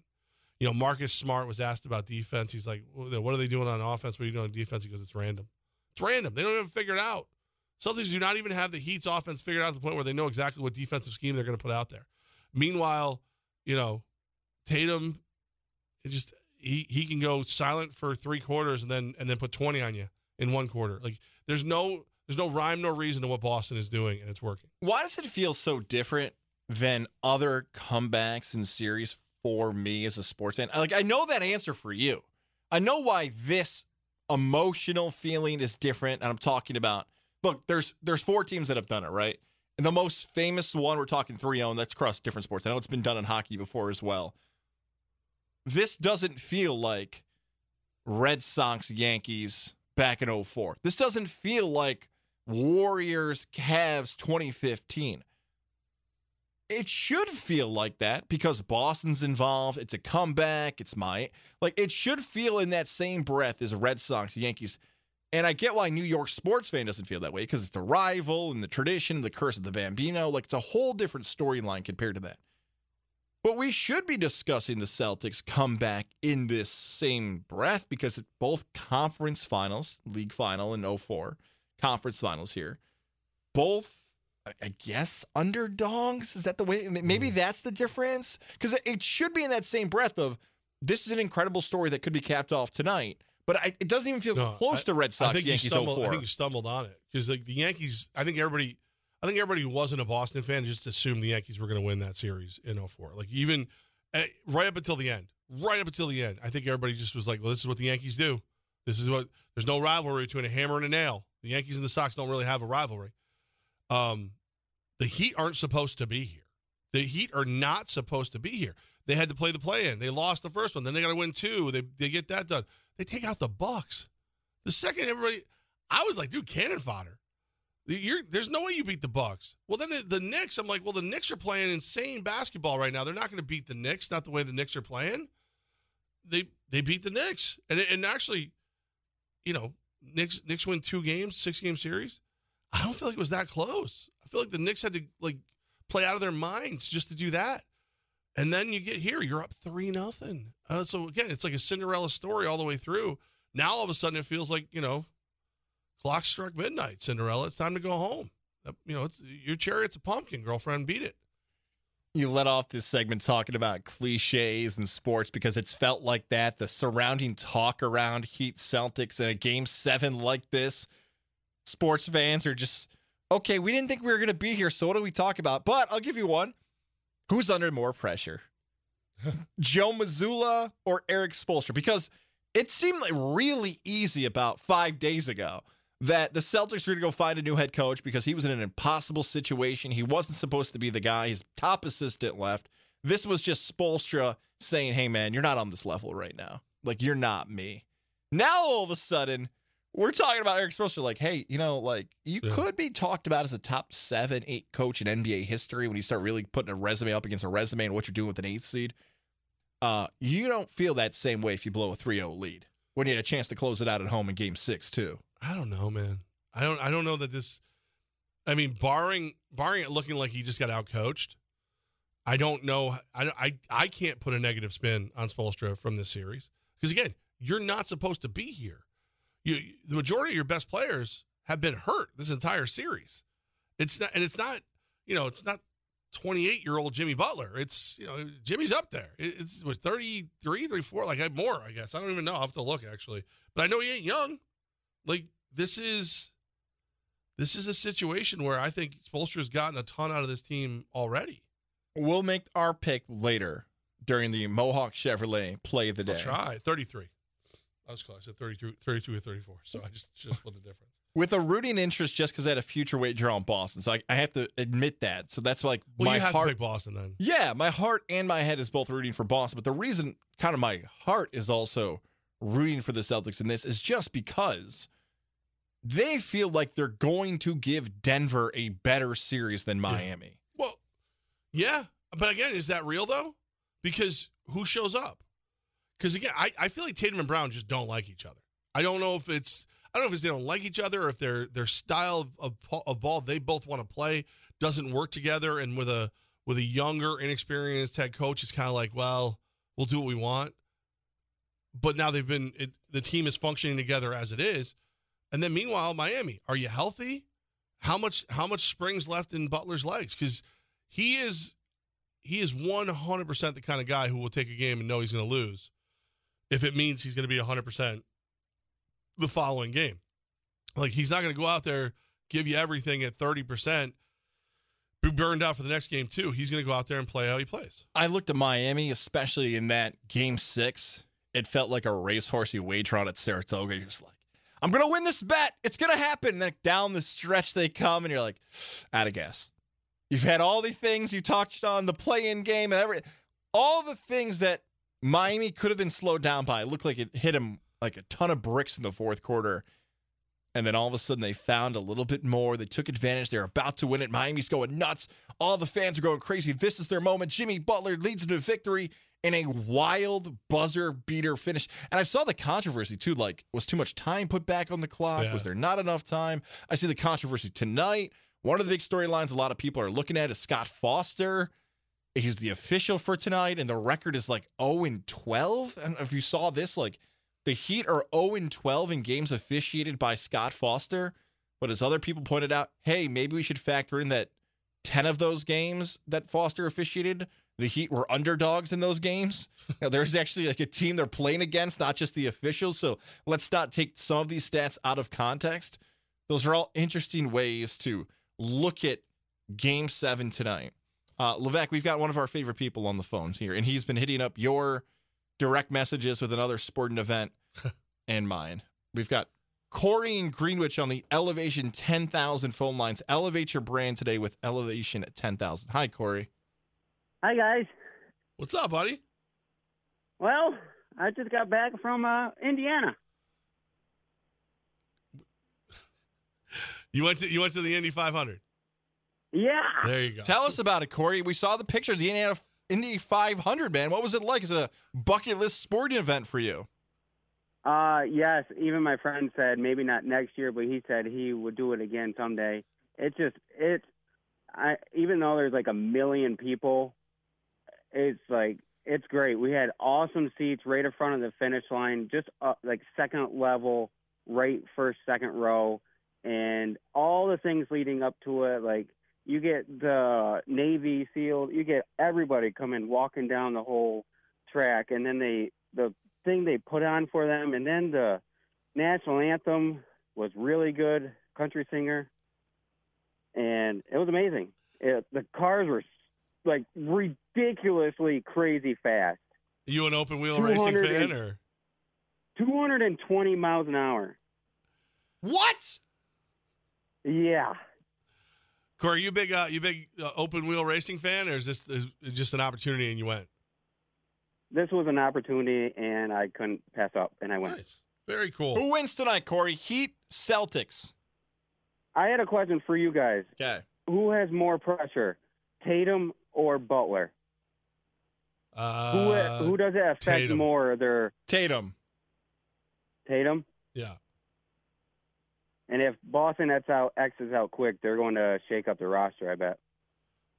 B: You know, Marcus Smart was asked about defense. He's like, "Well, "What are they doing on offense? What are you doing on defense?" He goes, "It's random. It's random. They don't even figure it out." Celtics do not even have the Heat's offense figured out to the point where they know exactly what defensive scheme they're going to put out there. Meanwhile, you know, Tatum, it just he he can go silent for three quarters and then and then put twenty on you in one quarter. Like there's no there's no rhyme, no reason to what Boston is doing, and it's working.
C: Why does it feel so different than other comebacks in series for me as a sports fan? Like I know that answer for you. I know why this emotional feeling is different, and I'm talking about. Look, there's there's four teams that have done it, right? And the most famous one, we're talking 3 0, and that's across different sports. I know it's been done in hockey before as well. This doesn't feel like Red Sox Yankees back in 04. This doesn't feel like Warriors Cavs 2015. It should feel like that because Boston's involved. It's a comeback. It's my like it should feel in that same breath as Red Sox Yankees. And I get why New York sports fan doesn't feel that way because it's the rival and the tradition, the curse of the Bambino. Like it's a whole different storyline compared to that. But we should be discussing the Celtics comeback in this same breath because it's both conference finals, league final in 04, conference finals here. Both, I guess, underdogs. Is that the way? Maybe that's the difference? Because it should be in that same breath of this is an incredible story that could be capped off tonight. But I, it doesn't even feel
B: No,
C: close
B: I-
C: to Red Sox
B: I think you
C: Yankees
B: stumbled, I think you stumbled on it because like the Yankees. I think everybody. I think everybody who wasn't a Boston fan just assumed the Yankees were going to win that series in 04. Like even eh, right up until the end, right up until the end, I think everybody just was like, "Well, this is what the Yankees do. This is what." There's no rivalry between a hammer and a nail. The Yankees and the Sox don't really have a rivalry. Um, the Heat aren't supposed to be here. The Heat are not supposed to be here. They had to play the play-in. They lost the first one. Then they got to win two. They they get that done. They take out the Bucks. The second everybody, I was like, dude, cannon fodder. You're, there's no way you beat the Bucks. Well, then the, the Knicks, I'm like, well, the Knicks are playing insane basketball right now. They're not going to beat the Knicks, not the way the Knicks are playing. They they beat the Knicks, and and actually, you know, Knicks Knicks win two games, six game series. I don't feel like it was that close. I feel like the Knicks had to like play out of their minds just to do that. And then you get here, you're up three nothing. Uh, so again, it's like a Cinderella story all the way through. Now all of a sudden it feels like you know, clock struck midnight. Cinderella, it's time to go home. You know, it's your chariot's a pumpkin, girlfriend. Beat it.
C: You let off this segment talking about cliches and sports because it's felt like that. The surrounding talk around Heat Celtics in a game seven like this, sports fans are just okay. We didn't think we were going to be here, so what do we talk about? But I'll give you one. Who's under more pressure, Joe Mazzulla or Erik Spoelstra? Because it seemed like really easy about five days ago that the Celtics were going to go find a new head coach because he was in an impossible situation. He wasn't supposed to be the guy. His top assistant left. This was just Spoelstra saying, "Hey, man, you're not on this level right now. Like you're not me." Now all of a sudden, we're talking about Erik Spoelstra. Like, hey, you know, like you
B: Yeah.
C: could be talked about as a top seven, eight coach in NBA history when you start really putting a resume up against a resume and what you're doing with an eighth seed. Uh, you don't feel that same way if you blow a 3-0 lead when you had a chance to close it out at home in Game Six too.
B: I don't know, man. I don't. I don't know that this. I mean, barring barring it looking like he just got outcoached, I don't know. I I I can't put a negative spin on Spoelstra from this series because again, you're not supposed to be here. You the majority of your best players have been hurt this entire series. It's not, and it's not. You know, it's not. 28 year old Jimmy Butler. It's, you know, Jimmy's up there. It- It's was 33, 34, like I more, I guess. I don't even know. I'll have to look actually. But I know he ain't young like this is this is a situation where I think Spoelstra's gotten a ton out of this team already.
C: We'll make our pick later during the Mohawk Chevrolet play of the day.
B: I'll try 33. I was close. at said 33, 32 or 34. So I just just split the difference.
C: With a rooting interest just because I had a future wager on Boston. So I, I have to admit that. So that's like
B: Well,
C: my
B: you have
C: heart.
B: to pick Boston then.
C: Yeah, my heart and my head is both rooting for Boston. But the reason kind of my heart is also rooting for the Celtics in this is just because they feel like they're going to give Denver a better series than Miami.
B: Well, yeah, but again, is that real though? Because who shows up? Because again, I, I feel like Tatum and Brown just don't like each other. I don't know if it's I don't know if it's they don't like each other or if their their style of, of, of ball they both want to play doesn't work together. And with a with a younger, inexperienced head coach, it's kind of like, well, we'll do what we want. But now they've been it, the team is functioning together as it is. And then meanwhile, Miami, are you healthy? How much how much springs left in Butler's legs? Because he is he is 100% the kind of guy who will take a game and know he's going to lose if it means he's going to be 100% the following game. Like he's not going to go out there give you everything at 30%, be burned out for the next game too. He's going to go out there and play how he plays.
C: I looked at Miami, especially in that game six. It felt like a racehorsey wager on at Saratoga. You're just like, I'm to win this bet. It's to happen. And then down the stretch they come, and you're like, out of gas. You've had all the things you touched on, the play in game, and every, all the things that Miami could have been slowed down by. It looked like it hit him like a ton of bricks in the fourth quarter. And then all of a sudden they found a little bit more. They took advantage. They're about to win it. Miami's going nuts. All the fans are going crazy. This is their moment. Jimmy Butler leads them to victory in a wild buzzer beater finish. And I saw the controversy too. Like, was too much time put back on the clock?
B: Yeah.
C: Was there not enough time? I see the controversy tonight. One of the big storylines a lot of people are looking at is Scott Foster. He's the official for tonight, and the record is like 0 and 12. And if you saw this, like the Heat are 0 and 12 in games officiated by Scott Foster. But as other people pointed out, hey, maybe we should factor in that 10 of those games that Foster officiated, the Heat were underdogs in those games. Now, there's actually like a team they're playing against, not just the officials. So let's not take some of these stats out of context. Those are all interesting ways to look at game seven tonight. Uh, Levac, we've got one of our favorite people on the phones here, and he's been hitting up your direct messages with another sporting event and mine. We've got Corey and Greenwich on the Elevation 10,000 phone lines. Elevate your brand today with Elevation at 10,000. Hi, Corey.
K: Hi guys.
B: What's up, buddy?
K: Well, I just got back from uh, Indiana.
B: You went to you went to the Indy 500.
K: Yeah.
B: There you go.
C: Tell us about it, Corey. We saw the picture of the Indiana Indy 500, man. What was it like? Is it a bucket list sporting event for you?
K: Uh, yes. Even my friend said maybe not next year, but he said he would do it again someday. It's just it's I even though there's like a million people, it's like it's great. We had awesome seats right in front of the finish line, just uh, like second level, right first second row, and all the things leading up to it, like you get the Navy SEAL, you get everybody coming walking down the whole track, and then they the thing they put on for them, and then the national anthem was really good, country singer, and it was amazing. It, the cars were like ridiculously crazy fast,
B: You an open wheel racing fan or
K: 220 miles an hour.
C: What?
K: Yeah.
B: Corey? You big uh, you big uh, open wheel racing fan, or is this is it just an opportunity and you went?
K: This was an opportunity, and I couldn't pass up, and I went.
B: Nice, very cool.
C: Who wins tonight, Corey? Heat, Celtics.
K: I had a question for you guys.
C: Okay.
K: Who has more pressure, Tatum or Butler?
B: Uh,
K: who who does it affect
B: Tatum.
K: more? Their
C: Tatum.
K: Tatum.
B: Yeah.
K: And if Boston that's out X's out quick, they're going to shake up the roster. I bet.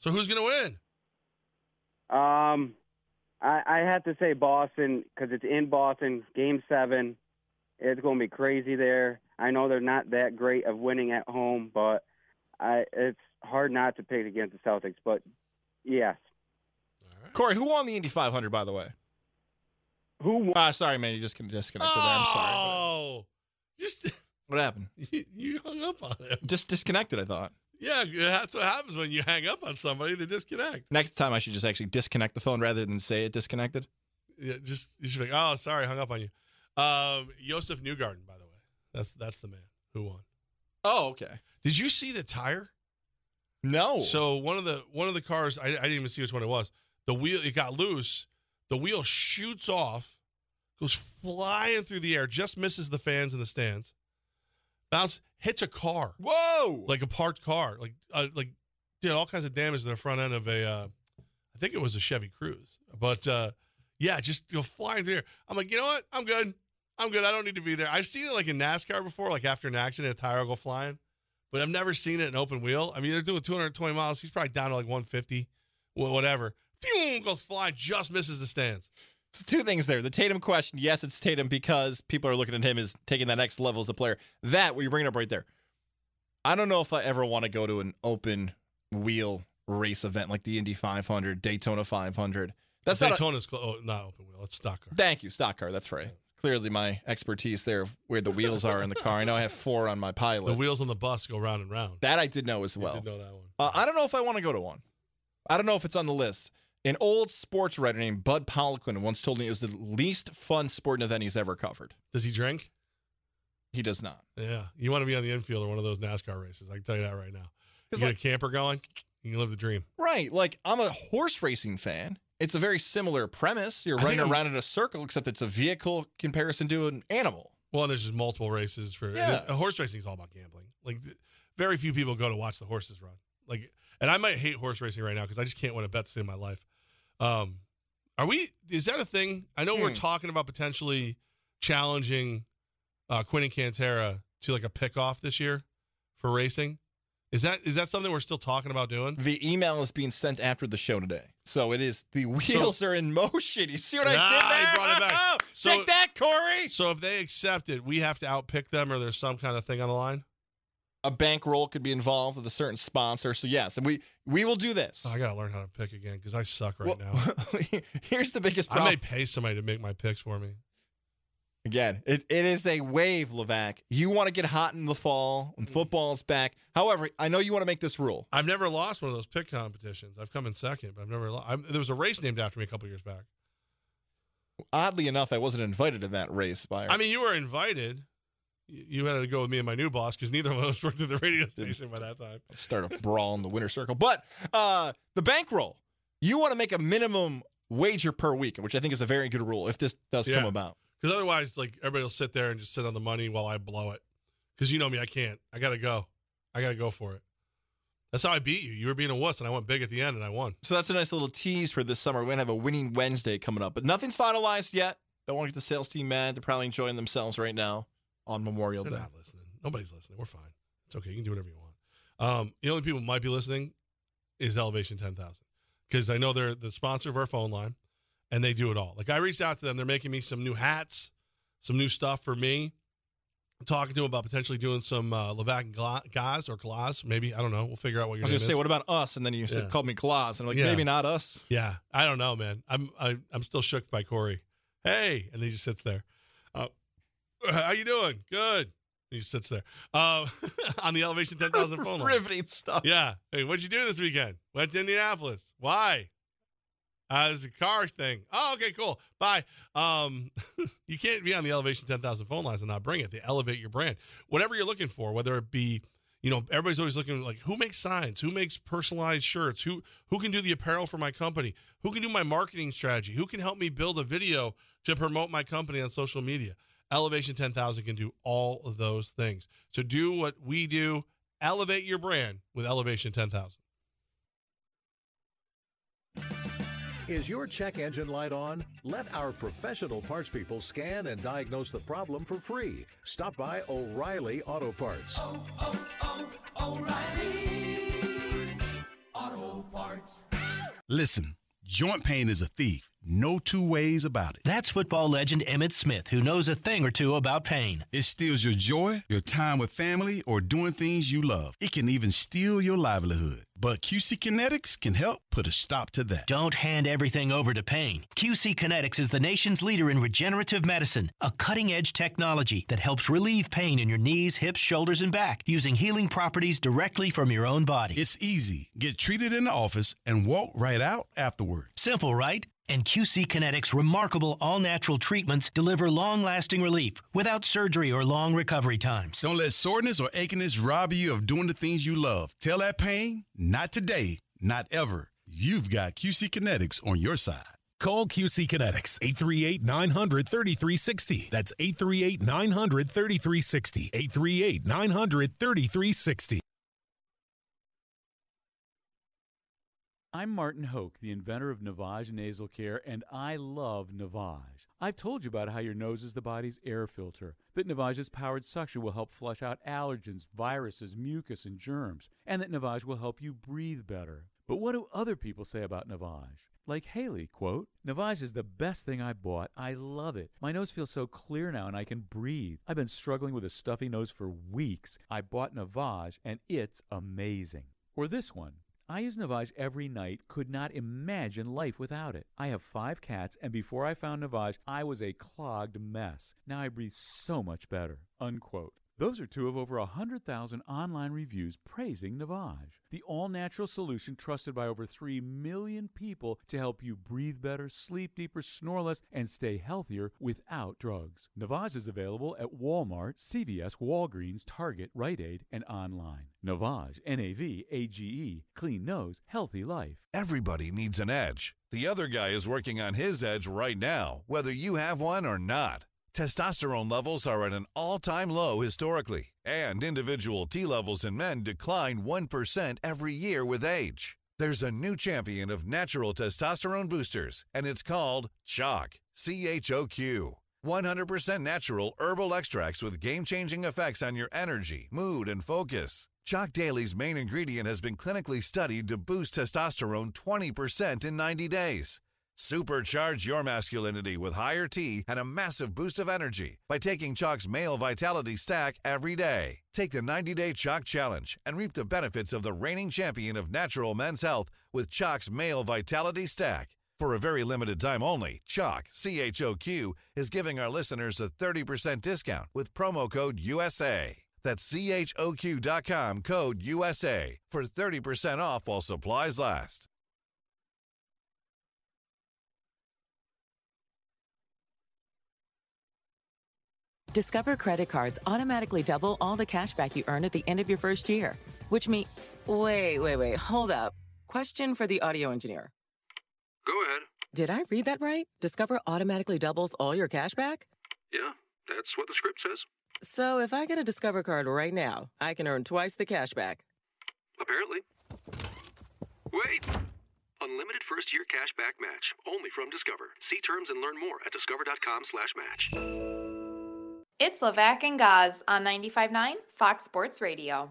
B: So who's gonna win?
K: Um, I, I have to say Boston because it's in Boston. Game seven, it's going to be crazy there. I know they're not that great of winning at home, but I it's hard not to pick against the Celtics. But yes,
C: Corey, who won the Indy 500, by the way?
K: Who won?
C: Ah, sorry, man. You just con- disconnected there. I'm sorry.
B: Oh, just
C: What happened?
B: you, you hung up on him.
C: Just disconnected, I thought.
B: Yeah, that's what happens when you hang up on somebody. They disconnect.
C: Next time I should just actually disconnect the phone rather than say it disconnected.
B: Yeah, just you should be like, oh, sorry, hung up on you. Um, Josef Newgarden, by the way, that's that's the man who won.
C: Oh, okay.
B: Did you see the tire?
C: No.
B: So one of the one of the cars, I, I didn't even see which one it was. The wheel it got loose. The wheel shoots off, goes flying through the air, just misses the fans in the stands. Bounce hits a car,
C: Whoa.
B: like a parked car, like uh, like did all kinds of damage to the front end of a, uh, I think it was a Chevy Cruze, but uh, yeah, just go flying through. there. I'm like, you know what? I'm good. I'm good. I don't need to be there. I've seen it like in NASCAR before, like after an accident, a tire will go flying, but I've never seen it in open wheel. I mean, they're doing 220 miles. He's probably down to like 150, whatever. Goes flying, just misses the stands.
C: So two things there. The Tatum question, yes, it's Tatum because people are looking at him as taking that next level as a player. That what you're bringing up right there. I don't know if I ever want to go to an open wheel race event like the Indy 500, Daytona 500. That's not a-
B: Daytona's clo- oh, not open wheel. It's stock car.
C: Thank you, stock car. That's right. Clearly, my expertise there of where the wheels are in the car. I know I have four on my pilot.
B: The wheels on the bus go round and round.
C: that I did know as
B: You
C: well.
B: did know that one.
C: Uh, I don't know if I want to go to one. I don't know if it's on the list. An old sports writer named Bud Poliquin once told me it was the least fun sporting event he's ever covered.
B: Does he drink?
C: He does not.
B: Yeah. You want to be on the infield or one of those NASCAR races. I can tell you that right now. You
C: It's
B: get a camper going, you can live the dream.
C: Right. Like, I'm a horse racing fan. It's a very similar premise. You're
B: I
C: running around in a circle, except it's a vehicle comparison to an animal.
B: Well, and there's just multiple races for
C: Yeah.
B: horse racing is all about gambling. Like th- very few people go to watch the horses run. Like, and I might hate horse racing right now because I just can't win a bet to save my life. Um, are we? Is that a thing? I know we're
C: Hmm.
B: talking about potentially challenging uh, Quinn and Cantera to like a pickoff this year for racing. Is that is that something we're still talking about doing?
C: The email is being sent after the show today. So it is, the wheels are in motion. You see what I
B: Ah,
C: did
B: he
C: there?
B: brought it back.
C: Oh,
B: So-
C: take that, Corey.
B: So if they accept it, we have to outpick them, or there's some kind of thing on the line.
C: A bankroll could be involved with a certain sponsor. So, yes, and we, we will do this.
B: Oh, I gotta learn how to pick again because I suck right
C: Well,
B: now.
C: here's the biggest
B: I
C: problem.
B: may pay somebody to make my picks for me.
C: Again, it, it is a wave, Levac. You want to get hot in the fall when football's back. However, I know you want to make this rule.
B: I've never lost one of those pick competitions. I've come in second, but I've never lost. there was a race named after me a couple years back.
C: Oddly enough, I wasn't invited to that race by
B: I mean, you were invited. You you had to go with me and my new boss because neither of us worked at the radio station by that time.
C: start a brawl in the winner circle. But uh, the bankroll, you want to make a minimum wager per week, which I think is a very good rule if this does come about.
B: Because otherwise, like everybody will sit there and just sit on the money while I blow it. Because you know me, I can't. I gotta go. I gotta go for it. That's how I beat you. You were being a wuss, and I went big at the end, and I won.
C: So that's a nice little tease for this summer. We're to have a winning Wednesday coming up, but nothing's finalized yet. Don't want to get the sales team mad. They're probably enjoying themselves right now on Memorial
B: They're
C: Day.
B: not listening. Nobody's listening. We're fine. It's okay. You can do whatever you want. Um, the only people who might be listening is Elevation 10,000 because I know they're the sponsor of our phone line and they do it all. Like I reached out to them. They're making me some new hats, some new stuff for me. I'm talking to them about potentially doing some uh, Levac and Gaz or Glaz. Maybe. I don't know. We'll figure out what
C: you're.
B: I
C: was going to say,
B: is.
C: what about us? And then you said,
B: Yeah.
C: called me Claus. And I'm like,
B: Yeah.
C: maybe not us.
B: Yeah, I don't know, man. I'm I, I'm still shook by Corey. Hey, and he just sits there. Uh, how you doing? Good. And he sits there uh, on the Elevation Ten Thousand phone line.
C: Riveting stuff.
B: Yeah. Hey, what'd you do this weekend? Went to Indianapolis. Why? Uh, a car thing. Oh, okay, cool. Bye. Um, you can't be on the Elevation 10,000 phone lines and not bring it. They elevate your brand. Whatever you're looking for, whether it be, you know, everybody's always looking like who makes signs, who makes personalized shirts, who who can do the apparel for my company, who can do my marketing strategy, who can help me build a video to promote my company on social media. Elevation 10,000 can do all of those things. So do what we do, elevate your brand with Elevation 10,000.
L: Is your check engine light on? Let our professional parts people scan and diagnose the problem for free. Stop by O'Reilly Auto Parts.
M: Oh, oh, oh, Auto Parts. Listen, joint pain is a thief. No two ways about it.
F: That's football legend Emmitt Smith, who knows a thing or two about pain.
M: It steals your joy, your time with family, or doing things you love. It can even steal your livelihood. But QC Kinetics can help put a stop to that.
F: Don't hand everything over to pain. QC Kinetics is the nation's leader in regenerative medicine, a cutting edge technology that helps relieve pain in your knees, hips, shoulders, and back using healing properties directly from your own body.
M: It's easy. Get treated in the office and walk right out afterward.
F: Simple, right? And QC Kinetics' remarkable all natural treatments deliver long lasting relief without surgery or long recovery times.
M: Don't let soreness or achiness rob you of doing the things you love. Tell that pain, not today, not ever. You've got QC Kinetics on your side.
G: Call QC Kinetics 838 900 3360. That's 838 900 3360. 838 900 3360.
N: I'm Martin Hoke, the inventor of Navage Nasal Care, and I love Navage. I've told you about how your nose is the body's air filter, that Navage's powered suction will help flush out allergens, viruses, mucus, and germs, and that Navage will help you breathe better. But what do other people say about Navage? Like Haley, quote, Navage is the best thing I bought. I love it. My nose feels so clear now and I can breathe. I've been struggling with a stuffy nose for weeks. I bought Navage and it's amazing. Or this one. I use Navage every night, could not imagine life without it. I have five cats, and before I found Navage, I was a clogged mess. Now I breathe so much better. Unquote. Those are two of over 100,000 online reviews praising Navage, the all natural solution trusted by over 3 million people to help you breathe better, sleep deeper, snore less, and stay healthier without drugs. Navage is available at Walmart, CVS, Walgreens, Target, Rite Aid, and online. Navage, N A V A G E, clean nose, healthy life.
H: Everybody needs an edge. The other guy is working on his edge right now, whether you have one or not. Testosterone levels are at an all time low historically, and individual T levels in men decline 1% every year with age. There's a new champion of natural testosterone boosters, and it's called CHOQ. C H O Q. 100% natural herbal extracts with game changing effects on your energy, mood, and focus. CHOQ Daily's main ingredient has been clinically studied to boost testosterone 20% in 90 days. Supercharge your masculinity with higher T and a massive boost of energy by taking CHOQ's Male Vitality Stack every day. Take the 90 day CHOQ Challenge and reap the benefits of the reigning champion of natural men's health with CHOQ's Male Vitality Stack. For a very limited time only, CHOQ, C H O Q, is giving our listeners a 30% discount with promo code USA. That's CHOQ.com code USA for 30% off while supplies last.
O: Discover credit cards automatically double all the cash back you earn at the end of your first year, which means. Wait, wait, wait, hold up. Question for the audio engineer.
P: Go ahead.
O: Did I read that right? Discover automatically doubles all your cash back?
P: Yeah, that's what the script says.
O: So if I get a Discover card right now, I can earn twice the cash back.
P: Apparently. Wait! Unlimited first year cash back match. Only from Discover. See terms and learn more at discover.com slash match.
J: It's Levac and Gaz on 95.9 Fox Sports Radio.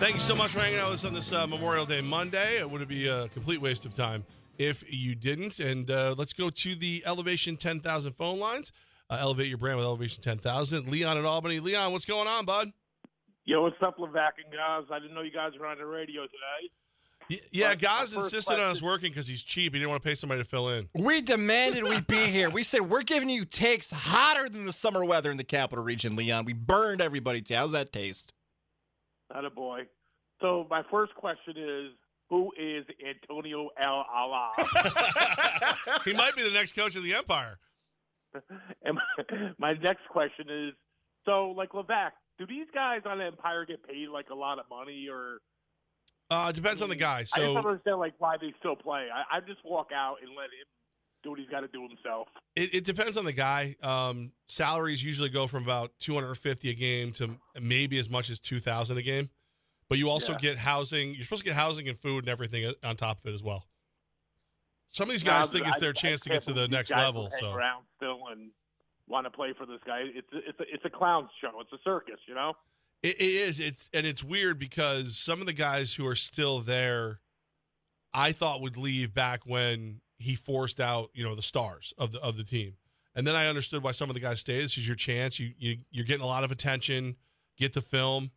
B: Thank you so much for hanging out with us on this uh, Memorial Day Monday. It would be a complete waste of time if you didn't. And uh, let's go to the Elevation 10,000 phone lines. Uh, elevate your brand with Elevation 10,000. Leon at Albany. Leon, what's going on, bud?
Q: Yo, what's up, Levac and guys? I didn't know you guys were on the radio today.
B: Y- Yeah,
Q: But my
B: Gaz
Q: first
B: insisted on us working because he's cheap. He didn't want to pay somebody to fill in.
C: We demanded we be here. We said we're giving you takes hotter than the summer weather in the capital region, Leon. We burned everybody. to- How's that taste?
Q: Not a boy. So my first question is, who is Antonio El Ala?
B: he might be the next coach of the Empire.
Q: and my, my next question is, so like Levac, do these guys on the Empire get paid like a lot of money, or
B: Uh, it depends on the guy.
Q: So I just don't understand like why they still play. I, I just walk out and let him do what he's got to do himself.
B: It, it depends on the guy. Um, salaries usually go from about 250 a game to maybe as much as 2,000 a game. But you also
Q: Yeah.
B: get housing. You're supposed to get housing and food and everything on top of it as well. Some of these guys
Q: I-
B: think it's their
Q: I
B: chance to get to the next level. So
Q: around still and want to play for this guy. It's it's a, it's a clown show. It's a circus, you know.
B: It, it is. It's and it's weird because some of the guys who are still there, I thought would leave back when he forced out, you know, the stars of the of the team, and then I understood why some of the guys stayed. This is your chance. You you you're getting a lot of attention. Get the film,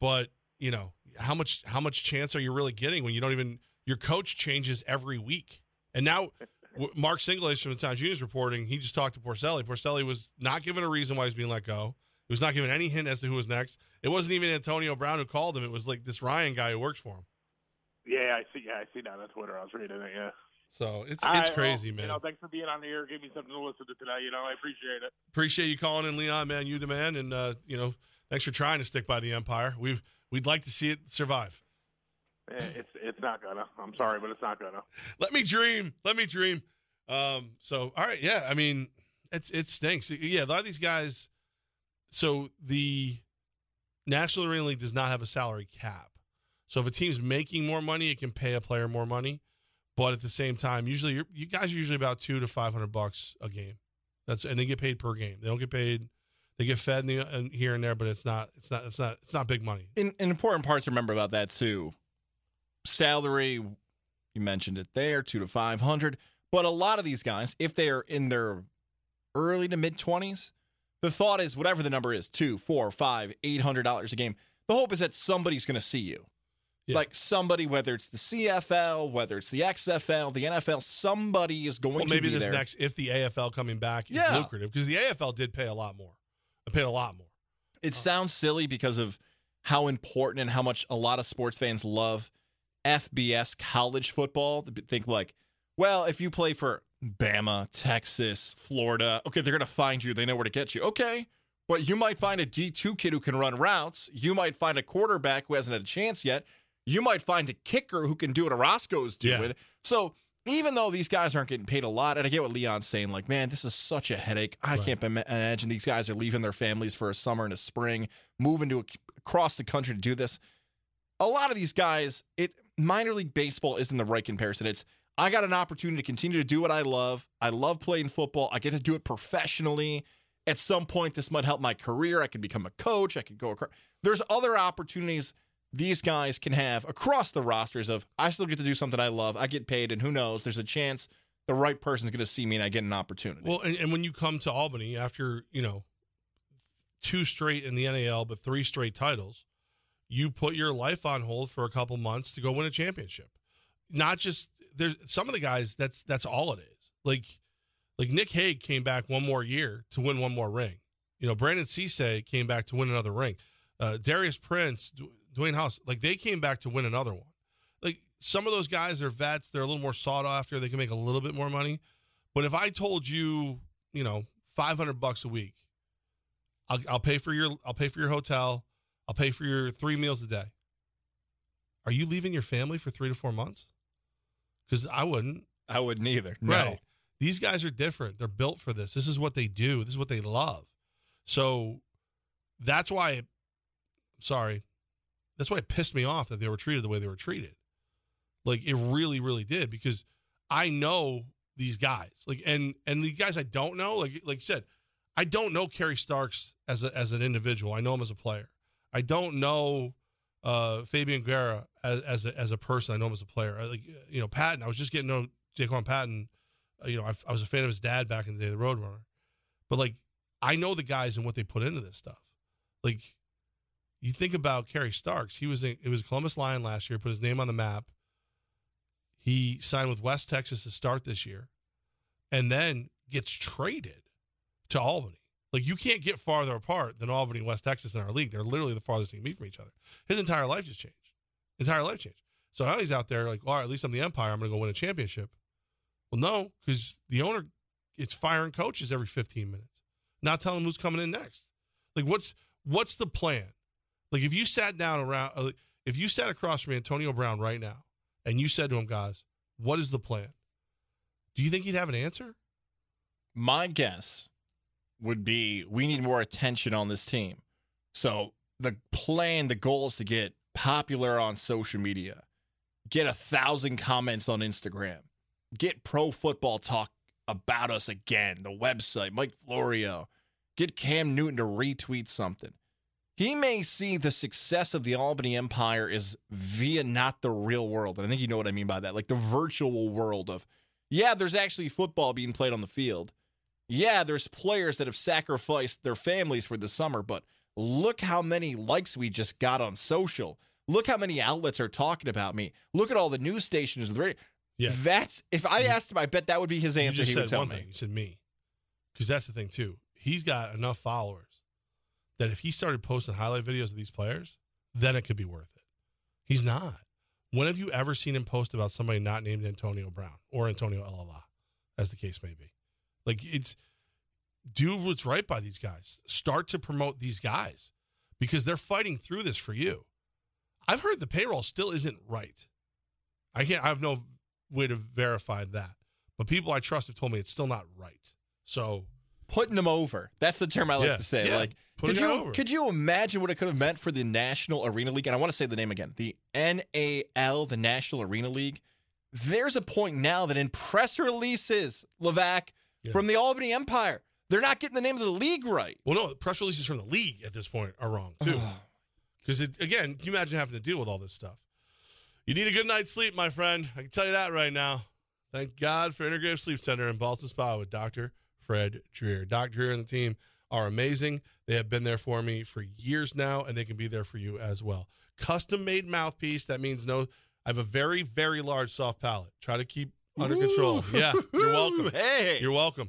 B: but you know how much how much chance are you really getting when you don't even your coach changes every week, and now. Mark Singelais from the Times Union is reporting. He just talked to Porcelli. Porcelli was not given a reason why he's being let go. He was not given any hint as to who was next. It wasn't even Antonio Brown who called him. It was like this Ryan guy who works for him.
Q: Yeah, I see. Yeah, I see that on Twitter. I was reading it. Yeah.
B: So it's
Q: All
B: it's
Q: right,
B: crazy,
Q: well,
B: man.
Q: You know, thanks for being on the air. Give me something to listen to today. You know, I appreciate it.
B: Appreciate you calling in, Leon. Man, you the man, and uh, you know, thanks for trying to stick by the Empire. We've we'd like to see it survive.
Q: It's it's not gonna. I'm sorry, but it's not gonna.
B: Let me dream. Let me dream. Um, so all right, yeah. I mean, it's it stinks. Yeah, a lot of these guys. So the National Arena League does not have a salary cap. So if a team's making more money, it can pay a player more money. But at the same time, usually you guys are usually about two to five hundred bucks a game. That's and they get paid per game. They don't get paid. They get fed the, here and there, but it's not. It's not. It's not. It's not big money.
C: An important part to remember about that too. Salary, you mentioned it there, two to five hundred. But a lot of these guys, if they are in their early to mid twenties, the thought is whatever the number is, two, four, five, eight hundred dollars a game. The hope is that somebody's going to see you. Like somebody, whether it's the CFL, whether it's the XFL, the NFL, somebody is going
B: Well,
C: to
B: maybe
C: be
B: this
C: there.
B: next, if the AFL coming back is
C: Yeah.
B: lucrative, because the AFL did pay a lot more. It paid a lot more.
C: It uh. sounds silly because of how important and how much a lot of sports fans love FBS college football. They Think like, well, if you play for Bama, Texas, Florida, okay, they're going to find you. They know where to get you. Okay. But you might find a D2 kid who can run routes. You might find a quarterback who hasn't had a chance yet. You might find a kicker who can do what Orozco's doing. So even though these guys aren't getting paid a lot, and I get what Leon's saying, like, man, this is such a headache. I can't imagine these guys are leaving their families for a summer and a spring, moving to a, across the country to do this. A lot of these guys, it minor league baseball isn't the right comparison. It's I got an opportunity to continue to do what I love. I love playing football. I get to do it professionally. At some point, this might help my career. I can become a coach. I can go across. There's other opportunities these guys can have across the rosters of I still get to do something I love. I get paid, and who knows? There's a chance the right person's going to see me and I get an opportunity.
B: Well, and, and when you come to Albany after, you know, two straight in the NAL, but three straight titles, you put your life on hold for a couple months to go win a championship. Not just there's some of the guys that's that's all it is. Like like Nick Hague came back one more year to win one more ring. You know, Brandon Cisse came back to win another ring. Uh, Darius Prince, Dwayne House, like they came back to win another one. Like some of those guys are vets, they're a little more sought after, they can make a little bit more money. But if I told you, you know, 500 bucks a week, I'll, I'll pay for your I'll pay for your hotel, I'll pay for your three meals a day. Are you leaving your family for 3 to 4 months? Cuz I wouldn't.
C: I wouldn't either. No.
B: Right. These guys are different. They're built for this. This is what they do. This is what they love. So that's why it, sorry. That's why it pissed me off that they were treated the way they were treated. Like it really, really did because I know these guys. Like and and the guys I don't know, like like you said, I don't know Kerry Starks as a, as an individual. I know him as a player. I don't know uh, Fabian Guerra as as a, as a person. I know him as a player. I, like you know Patton. I was just getting to know Jaquan Patton. Uh, you know I, I was a fan of his dad back in the day, the Roadrunner. But like I know the guys and what they put into this stuff. Like you think about Kerry Starks. He was a, it was Columbus Lion last year. Put his name on the map. He signed with West Texas to start this year, and then gets traded to Albany. Like you can't get farther apart than Albany West Texas in our league. They're literally the farthest they can be from each other. His entire life just changed. Entire life changed. So now he's out there like, all right, at least I'm the Empire. I'm going to go win a championship. Well, no, because the owner, it's firing coaches every 15 minutes, not telling them who's coming in next. Like, what's what's the plan? Like, if you sat down around, uh, if you sat across from Antonio Brown right now, and you said to him, guys, what is the plan? Do you think he'd have an answer?
C: My guess would be we need more attention on this team. So the plan, the goal is to get popular on social media, get a thousand comments on Instagram, get pro football talk about us again, the website, Mike Florio, get Cam Newton to retweet something. He may see the success of the Albany Empire is via not the real world. And I think you know what I mean by that. Like the virtual world of, yeah, there's actually football being played on the field. Yeah, there's players that have sacrificed their families for the summer, but look how many likes we just got on social. Look how many outlets are talking about me. Look at all the news stations. The radio.
B: Yeah.
C: That's if I mm-hmm. asked him, I bet that would be his
B: You
C: answer.
B: just
C: He would
B: said one
C: me.
B: thing. You said me, because that's the thing too. He's got enough followers that if he started posting highlight videos of these players, then it could be worth it. He's not. When have you ever seen him post about somebody not named Antonio Brown or Antonio Elala, as the case may be? Like it's do what's right by these guys. Start to promote these guys because they're fighting through this for you. I've heard the payroll still isn't right. I can't. I have no way to verify that, but people I trust have told me it's still not right. So
C: putting them over. That's the term I like
B: Yeah,
C: to say.
B: yeah,
C: Like, could you
B: over.
C: could you imagine what it could have meant for the National Arena League? And I want to say the name again, the NAL, the National Arena League. There's a point now that in press releases, Levac from the Albany Empire, they're not getting the name of the league right.
B: Well, no, press releases from the league at this point are wrong too. Oh. Because again, can you imagine having to deal with all this stuff? You need a good night's sleep, my friend. I can tell you that right now. Thank God for Integrative Sleep Center in Ballston Spa with Dr. Fred Dreer. Dr. Dreer and the team are amazing. They have been there for me for years now, and they can be there for you as well. Custom made mouthpiece. That means no. I have a very, very large soft palate. Try to keep under control. Yeah, you're welcome.
C: Hey.
B: you're welcome.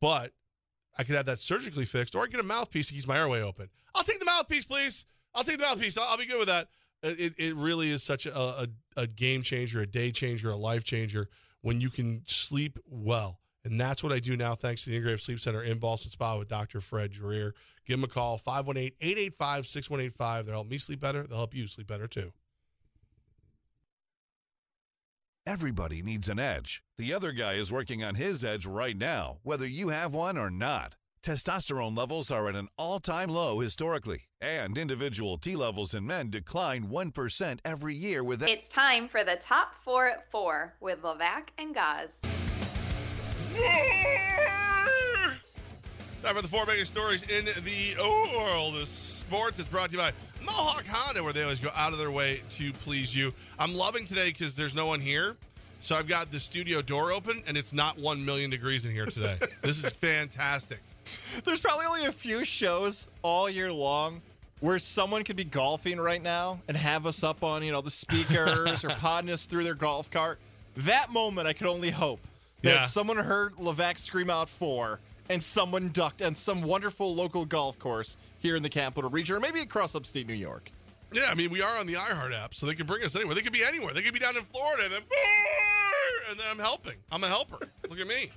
B: But I could have that surgically fixed, or I get a mouthpiece that keeps my airway open. I'll take the mouthpiece, please. I'll take the mouthpiece. I'll, I'll be good with that. Uh, it, it really is such a, a, a game changer, a day changer, a life changer when you can sleep well. And that's what I do now, thanks to the Integrative Sleep Center in Ballston Spa with Dr. Fred Dreer. Give them a call, 518 885 6185. They'll help me sleep better. They'll help you sleep better too.
H: Everybody needs an edge. The other guy is working on his edge right now, whether you have one or not. Testosterone levels are at an all time low historically, and individual T levels in men decline 1% every year with
J: It's time for the top four at four with Levac and Gaz.
B: Time for the four biggest stories in the world of sports. It's brought to you by Mohawk Honda, where they always go out of their way to please you. I'm loving today because there's no one here. So I've got the studio door open, and it's not 1 million degrees in here today. this is fantastic.
C: There's probably only a few shows all year long where someone could be golfing right now and have us up on, you know, the speakers or podding us through their golf cart. That moment, I could only hope that
B: Yeah.
C: someone heard Levac scream out four and someone ducked on some wonderful local golf course here in the capital region or maybe across upstate New York.
B: Yeah, I mean, we are on the iHeart app, so they can bring us anywhere. They could be anywhere. They could be down in Florida, and then, and then I'm helping. I'm a helper. Look at me.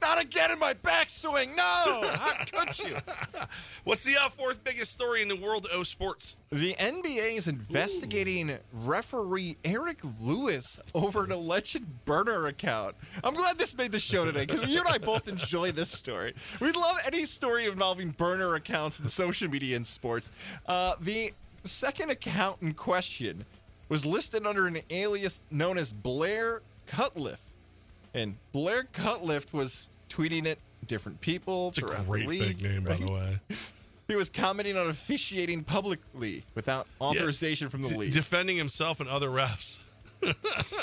C: Not again in my backswing. No. How could you?
B: What's the uh, fourth biggest story in the world of sports?
C: The NBA is investigating referee Eric Lewis over an alleged burner account. I'm glad this made the show today because you and I both enjoy this story. We love any story involving burner accounts in social media and sports. Uh, the second account in question was listed under an alias known as Blair Cutliff. And Blair Cutliff was tweeting it different people
B: It's a great
C: the league.
B: fake name, by the way.
C: He was commenting on officiating publicly without authorization from the
B: D-
C: league.
B: defending himself and other refs. that's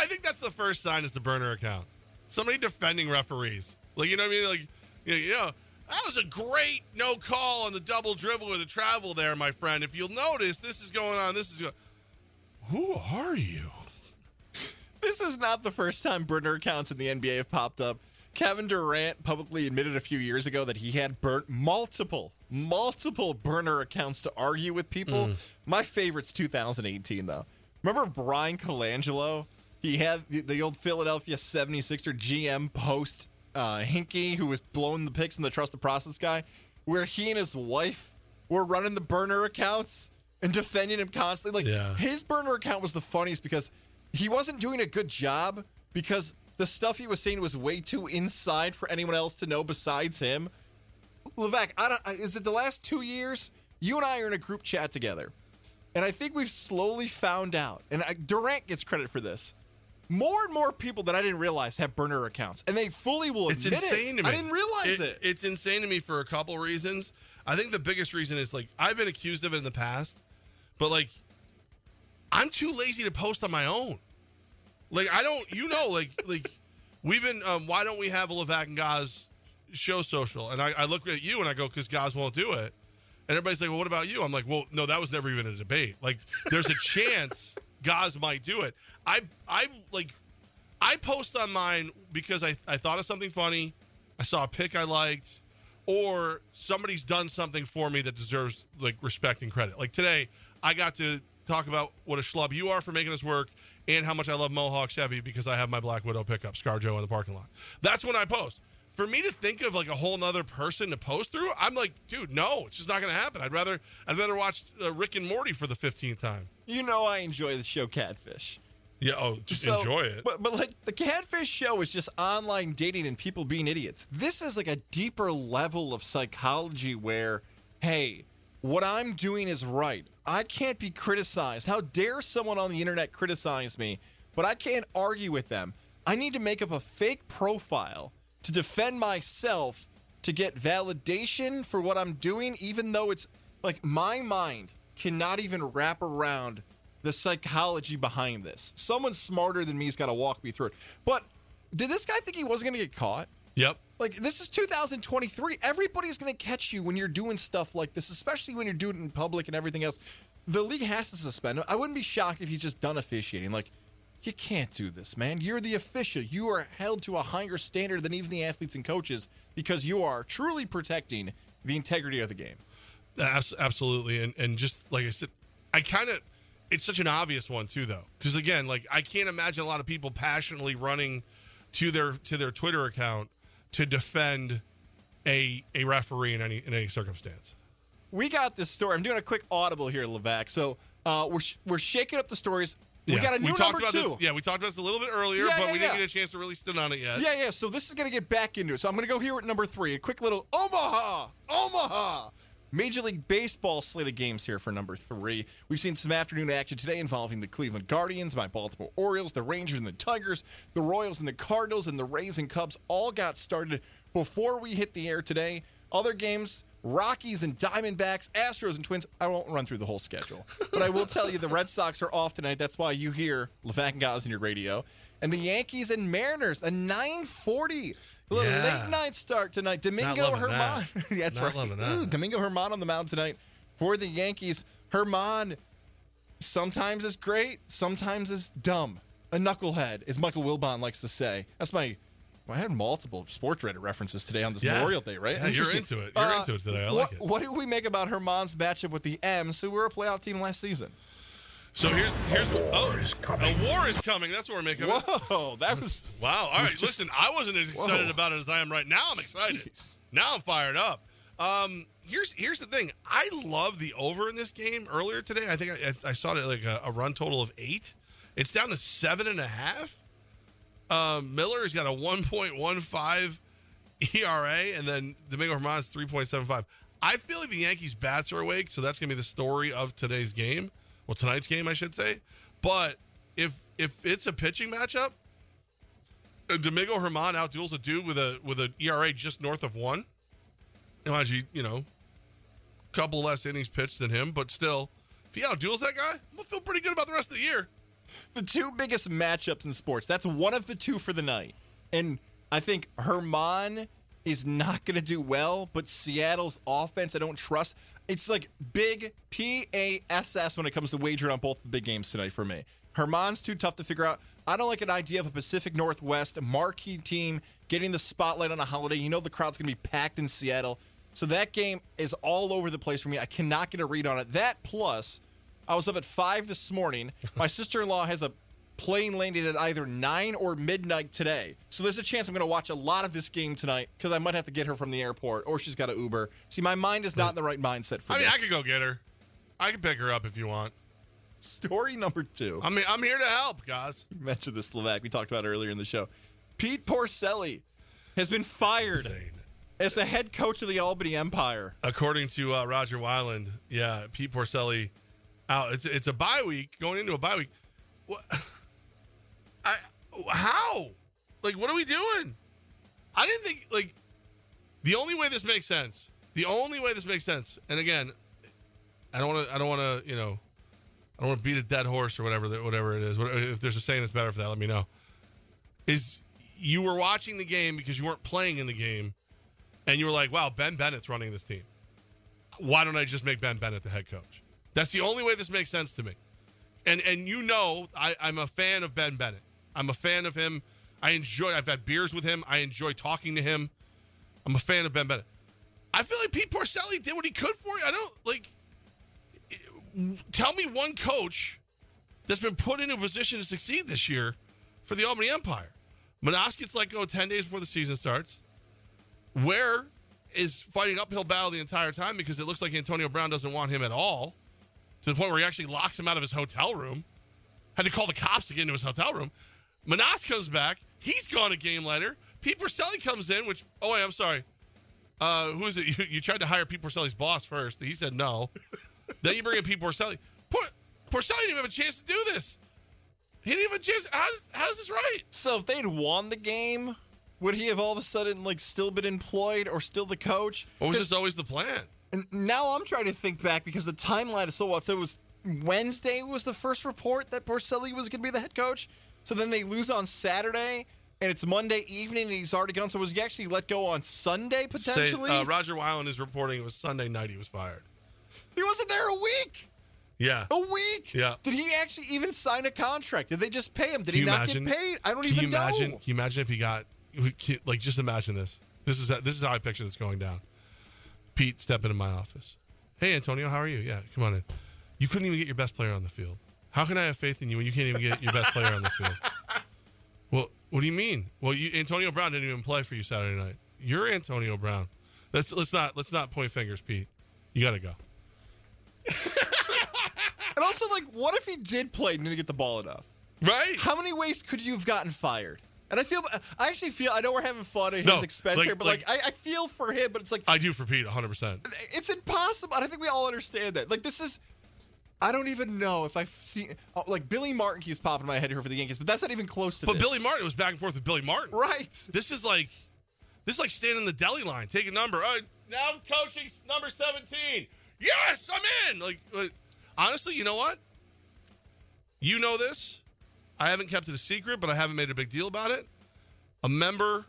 B: I think that's the first sign is the burner account. Somebody defending referees. Like you know what I mean? Like you know, you know that was a great no call on the double dribble or the travel there, my friend. If you'll notice, this is going on. This is going. Who are you?
C: This is not the first time burner accounts in the NBA have popped up. Kevin Durant publicly admitted a few years ago that he had burnt multiple, multiple burner accounts to argue with people. My favorite's 2018, though. Remember Bryan Colangelo? He had the, the old Philadelphia 76er GM post uh, Hinkie, who was blowing the picks in the Trust the Process guy, where he and his wife were running the burner accounts and defending him constantly. Like
B: Yeah.
C: his burner account was the funniest because he wasn't doing a good job because the stuff he was saying was way too inside for anyone else to know besides him. Levac, I don't, is it the last two years? You and I are in a group chat together, and I think we've slowly found out. And I, Durant gets credit for this. More and more people that I didn't realize have burner accounts, and they fully will
B: It's
C: admit
B: insane
C: it.
B: to me.
C: I didn't realize it.
B: It's insane to me for a couple reasons. I think the biggest reason is like I've been accused of it in the past, but like I'm too lazy to post on my own. Like I don't, you know, like like we've been. Um, why don't we have a Levac and Gaz show social? And I, I look at you and I go, because Gaz won't do it. And everybody's like, well, what about you? I'm like, well, no, that was never even a debate. Like, there's a chance Gaz might do it. I I like I post on mine because I, I thought of something funny, I saw a pic I liked, or somebody's done something for me that deserves like respect and credit. Like today, I got to talk about what a schlub you are for making this work and how much I love Mohawk Chevy because I have my Black Widow pickup, ScarJo in the parking lot. That's when I post. For me to think of like a whole nother person to post through, I'm like, dude, no, it's just not going to happen. I'd rather I'd rather watch uh, Rick and Morty for the fifteenth time.
C: You know I enjoy the show Catfish.
B: Yeah, oh, just
C: So-
B: enjoy it.
C: But but like the catfish show is just online dating and people being idiots. This is like a deeper level of psychology where, hey, what I'm doing is right. I can't be criticized. How dare someone on the internet criticize me? But I can't argue with them. I need to make up a fake profile to defend myself to get validation for what I'm doing, even though it's like my mind cannot even wrap around the psychology behind this. Someone smarter than me's got to walk me through it. But did this guy think he wasn't going to get caught?
B: Yep.
C: Like this is 2023. Everybody's going to catch you when you're doing stuff like this, especially when you're doing it in public and everything else. The league has to suspend him. I wouldn't be shocked if he's just done officiating. Like, you can't do this, man. You're the official. You are held to a higher standard than even the athletes and coaches because you are truly protecting the integrity of the game.
B: Absolutely, and and just like I said, I kind of it's such an obvious one too, though, because again, like I can't imagine a lot of people passionately running to their to their Twitter account to defend a a referee in any in any circumstance.
C: We got this story. I'm doing a quick audible here, Levac. So uh, we're sh- we're shaking up the stories. We
B: Yeah,
C: got a new number two.
B: This, yeah, we talked about this a little bit earlier,
C: Yeah,
B: but
C: yeah,
B: we didn't get a chance to really sit on it yet.
C: Yeah, yeah. So this is going to get back into it. So I'm going to go here at number three. A quick little Omaha, Omaha. Major League Baseball slate of games here for number three. We've seen some afternoon action today involving the Cleveland Guardians, my Baltimore Orioles, the Rangers and the Tigers, the Royals and the Cardinals, and the Rays and Cubs all got started before we hit the air today. Other games, Rockies and Diamondbacks, Astros and Twins. I won't run through the whole schedule, but I will tell you the Red Sox are off tonight. That's why you hear Levac and Gaz in your radio. And the Yankees and Mariners, a 940. A little
B: Yeah.
C: late night start tonight. Domingo Germán.
B: that.
C: Yeah, That's
B: Not
C: right.
B: that.
C: Ooh, Domingo Germán on the mound tonight for the Yankees. Germán sometimes is great, sometimes is dumb. A knucklehead, as Michael Wilbon likes to say. That's my. I had multiple sports writer references today on this
B: Yeah.
C: Memorial Day, right?
B: Yeah, you're into it. You're
C: Uh,
B: into it today. I like it.
C: What do we make about Germán's matchup with the M's, who were a playoff team last season?
B: So here's here's oh, a war is coming. That's what we're making.
C: Whoa, that was
B: Wow. All right.
C: Just-
B: Listen, I wasn't as excited
C: Whoa.
B: about it as I am right now. I'm excited. Now I'm fired up. Um, here's here's the thing. I love the over in this game. Earlier today, I think I, I saw it like a, a run total of eight. It's down to seven and a half. Um, Miller's got a 1.15 ERA, and then Domingo Germán's 3.75. I feel like the Yankees' bats are awake, so that's going to be the story of today's game. Well, tonight's game, I should say. But if if it's a pitching matchup, uh, Domingo Germán outduels a dude with a with an ERA just north of one. Mind you, you know, couple less innings pitched than him, but still, if he outduels that guy, I'm gonna feel pretty good about the rest of the year.
C: the two biggest matchups in sports. That's one of the two for the night. And I think Germán is not going to do well, but Seattle's offense, I don't trust. It's like big P A S S when it comes to wagering on both the big games tonight for me. Germán's too tough to figure out. I don't like an idea of a Pacific Northwest marquee team getting the spotlight on a holiday. You know the crowd's going to be packed in Seattle. So that game is all over the place for me. I cannot get a read on it. That plus, I was up at five this morning. My sister in law has a plane landing at either nine or midnight today. So there's a chance I'm going to watch a lot of this game tonight because I might have to get her from the airport or she's got an Uber. See, my mind is not in the right mindset for
B: I mean,
C: this.
B: I could go get her. I can pick her up if you want.
C: Story number two.
B: I mean, I'm here to help, guys.
C: You mentioned this Slovak we talked about earlier in the show. Pete Porcelli has been fired as the head coach of the Albany Empire.
B: According to uh, Rodger Wyland, yeah, Pete Porcelli out. It's it's a bye week going into a bye week. What? I how? Like, what are we doing? I didn't think like the only way this makes sense. The only way this makes sense. And again, I don't want to. I don't want to. You know, I don't want to beat a dead horse or whatever. that Whatever it is. If there's a saying that's better for that, let me know. Is you were watching the game because you weren't playing in the game, and you were like, "Wow, Ben Bennett's running this team. Why don't I just make Ben Bennett the head coach?" That's the only way this makes sense to me. And and you know, I, I'm a fan of Ben Bennett. I'm a fan of him. I enjoy. I've had beers with him. I enjoy talking to him. I'm a fan of Ben Bennett. I feel like Pete Porcelli did what he could for you. I don't like. Tell me one coach that's been put in a position to succeed this year for the Albany Empire. Menas gets let go 10 days before the season starts. Where is fighting uphill battle the entire time because it looks like Antonio Brown doesn't want him at all to the point where he actually locks him out of his hotel room. Had to call the cops to get into his hotel room. Menas comes back. He's gone a game later. Pete Porcelli comes in, which, oh, wait, I'm sorry. Uh, who is it? You, you tried to hire Pete Porcelli's boss first. He said no. then you bring in Pete Porcelli. Por- Porcelli didn't even have a chance to do this. He didn't have a chance. How does, this right?
C: So if they'd won the game, would he have all of a sudden like still been employed or still the coach?
B: Or was this always the plan?
C: And now I'm trying to think back because the timeline is so what. So it was Wednesday was the first report that Porcelli was going to be the head coach. So then they lose on Saturday, and it's Monday evening, and he's already gone. So was he actually let go on Sunday potentially?
B: Say, uh, Rodger Wyland is reporting it was Sunday night he was fired.
C: he wasn't there a week.
B: Yeah.
C: A week.
B: Yeah.
C: Did he actually even sign a contract? Did they just pay him? Did he not
B: imagine-
C: get paid? I don't
B: Can
C: even
B: you imagine?
C: know.
B: Can you imagine if he got like just imagine this? This is this is how I picture this going down. Pete step into my office. Hey Antonio, how are you? Yeah, come on in. You couldn't even get your best player on the field. How can I have faith in you when you can't even get your best player on the field? Well, what do you mean? Well, you, Antonio Brown didn't even play for you Saturday night. You're Antonio Brown. Let's let's not let's not point fingers, Pete. You got to go.
C: And also, like, what if he did play and didn't get the ball enough?
B: Right.
C: How many ways could you have gotten fired? And I feel, I actually feel, I know we're having fun at his
B: No,
C: expense
B: like-
C: here, but like, I, I feel for him, but it's like,
B: I do for Pete 100%.
C: it's impossible. And I think we all understand that. Like, this is, I don't even know if I've seen, oh, like, Billy Martin keeps popping in my head here for the Yankees, but that's not even close to
B: But
C: this.
B: Billy Martin was back and forth with Billy Martin.
C: Right.
B: This is like this is like standing in the deli line, take a number. Uh, now I'm coaching number 17. Yes, I'm in. Like, like, honestly, you know what? You know this. I haven't kept it a secret, but I haven't made a big deal about it. A member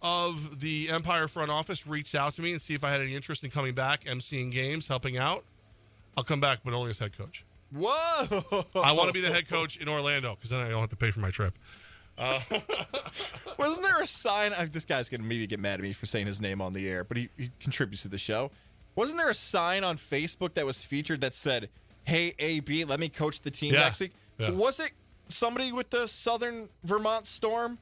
B: of the Empire front office reached out to me and see if I had any interest in coming back, emceeing games, helping out. I'll come back, but only as head coach.
C: Whoa.
B: I want to be the head coach in Orlando because then I don't have to pay for my trip. Uh,
C: Wasn't there a sign? I, this guy's going to maybe get mad at me for saying his name on the air, but he, he contributes to the show. Wasn't there a sign on Facebook that was featured that said, Hey, AB, let me coach the team
B: Yeah.
C: next week?
B: Yeah.
C: Was it somebody with the Southern Vermont Storm?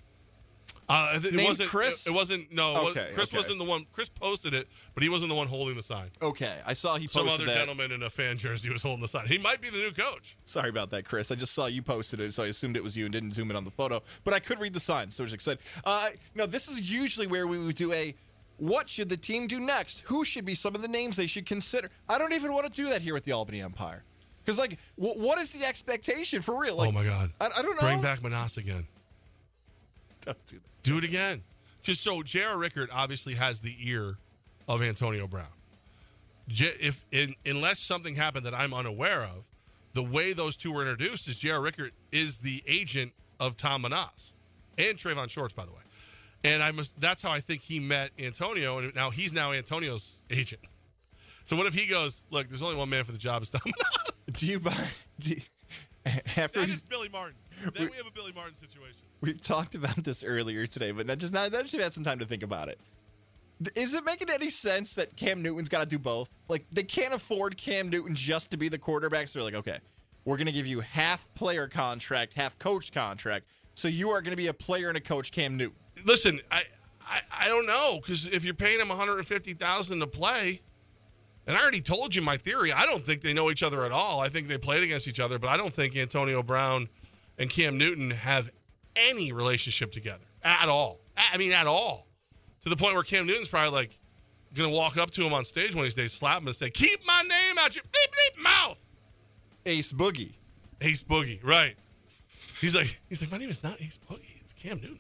B: Uh, it
C: Named
B: wasn't.
C: Chris?
B: It, it wasn't. No,
C: Okay,
B: Chris
C: okay.
B: wasn't the one. Chris posted it, but he wasn't the one holding the sign.
C: Okay, I saw he posted Some
B: other
C: that.
B: gentleman in a fan jersey was holding the sign. He might be the new coach.
C: Sorry about that, Chris. I just saw you posted it, so I assumed it was you and didn't zoom in on the photo. But I could read the sign, so I was excited. Uh, no, this is usually where we would do a what should the team do next? Who should be some of the names they should consider? I don't even want to do that here at the Albany Empire. Because, like, wh- what is the expectation for real? Like,
B: oh my God!
C: I, I don't know.
B: Bring back Menas again.
C: Don't do that.
B: Do it again. Because so J.R. Rickard obviously has the ear of Antonio Brown. J- if in, unless something happened that I'm unaware of, the way those two were introduced is J.R. Rickard is the agent of Tom Menas and Trayvon Shorts, by the way. And I must, that's how I think he met Antonio, and now he's now Antonio's agent. So what if he goes, look, there's only one man for the job, it's Tom Menas.
C: Do you buy. Do you, after
B: That
C: we-
B: is Billy Martin. Then we have a Billy Martin situation.
C: We've talked about this earlier today, but that just not that just had some time to think about it. Is it making any sense that Cam Newton's got to do both? Like they can't afford Cam Newton just to be the quarterback. So they're like, okay, we're going to give you half player contract, half coach contract. So you are going to be a player and a coach, Cam Newton.
B: Listen, I I, I don't know because if you're paying him 150,000 to play, and I already told you my theory. I don't think they know each other at all. I think they played against each other, but I don't think Antonio Brown and Cam Newton have any relationship together at all. I mean, at all. To the point where Cam Newton's probably like going to walk up to him on stage one of these days, slap him, and say, "Keep my name out your bleep bleep mouth."
C: Ace Boogie.
B: Ace Boogie, right? He's like, he's like, my name is not Ace Boogie. It's Cam Newton.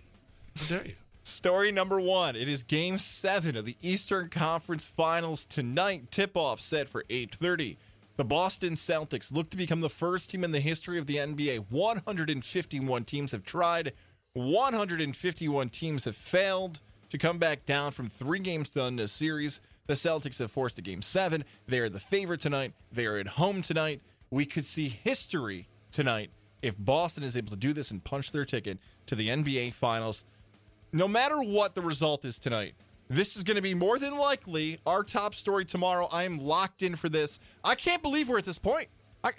B: How dare you?
C: Story number one. It is game seven of the Eastern Conference Finals tonight. Tip-off set for 8:30. The Boston Celtics look to become the first team in the history of the NBA. 151 teams have tried. 151 teams have failed to come back down from three games done in a series. The Celtics have forced a game seven. They are the favorite tonight. They are at home tonight. We could see history tonight if Boston is able to do this and punch their ticket to the NBA Finals no matter what the result is tonight, this is going to be more than likely our top story tomorrow. I am locked in for this. I can't believe we're at this point. I,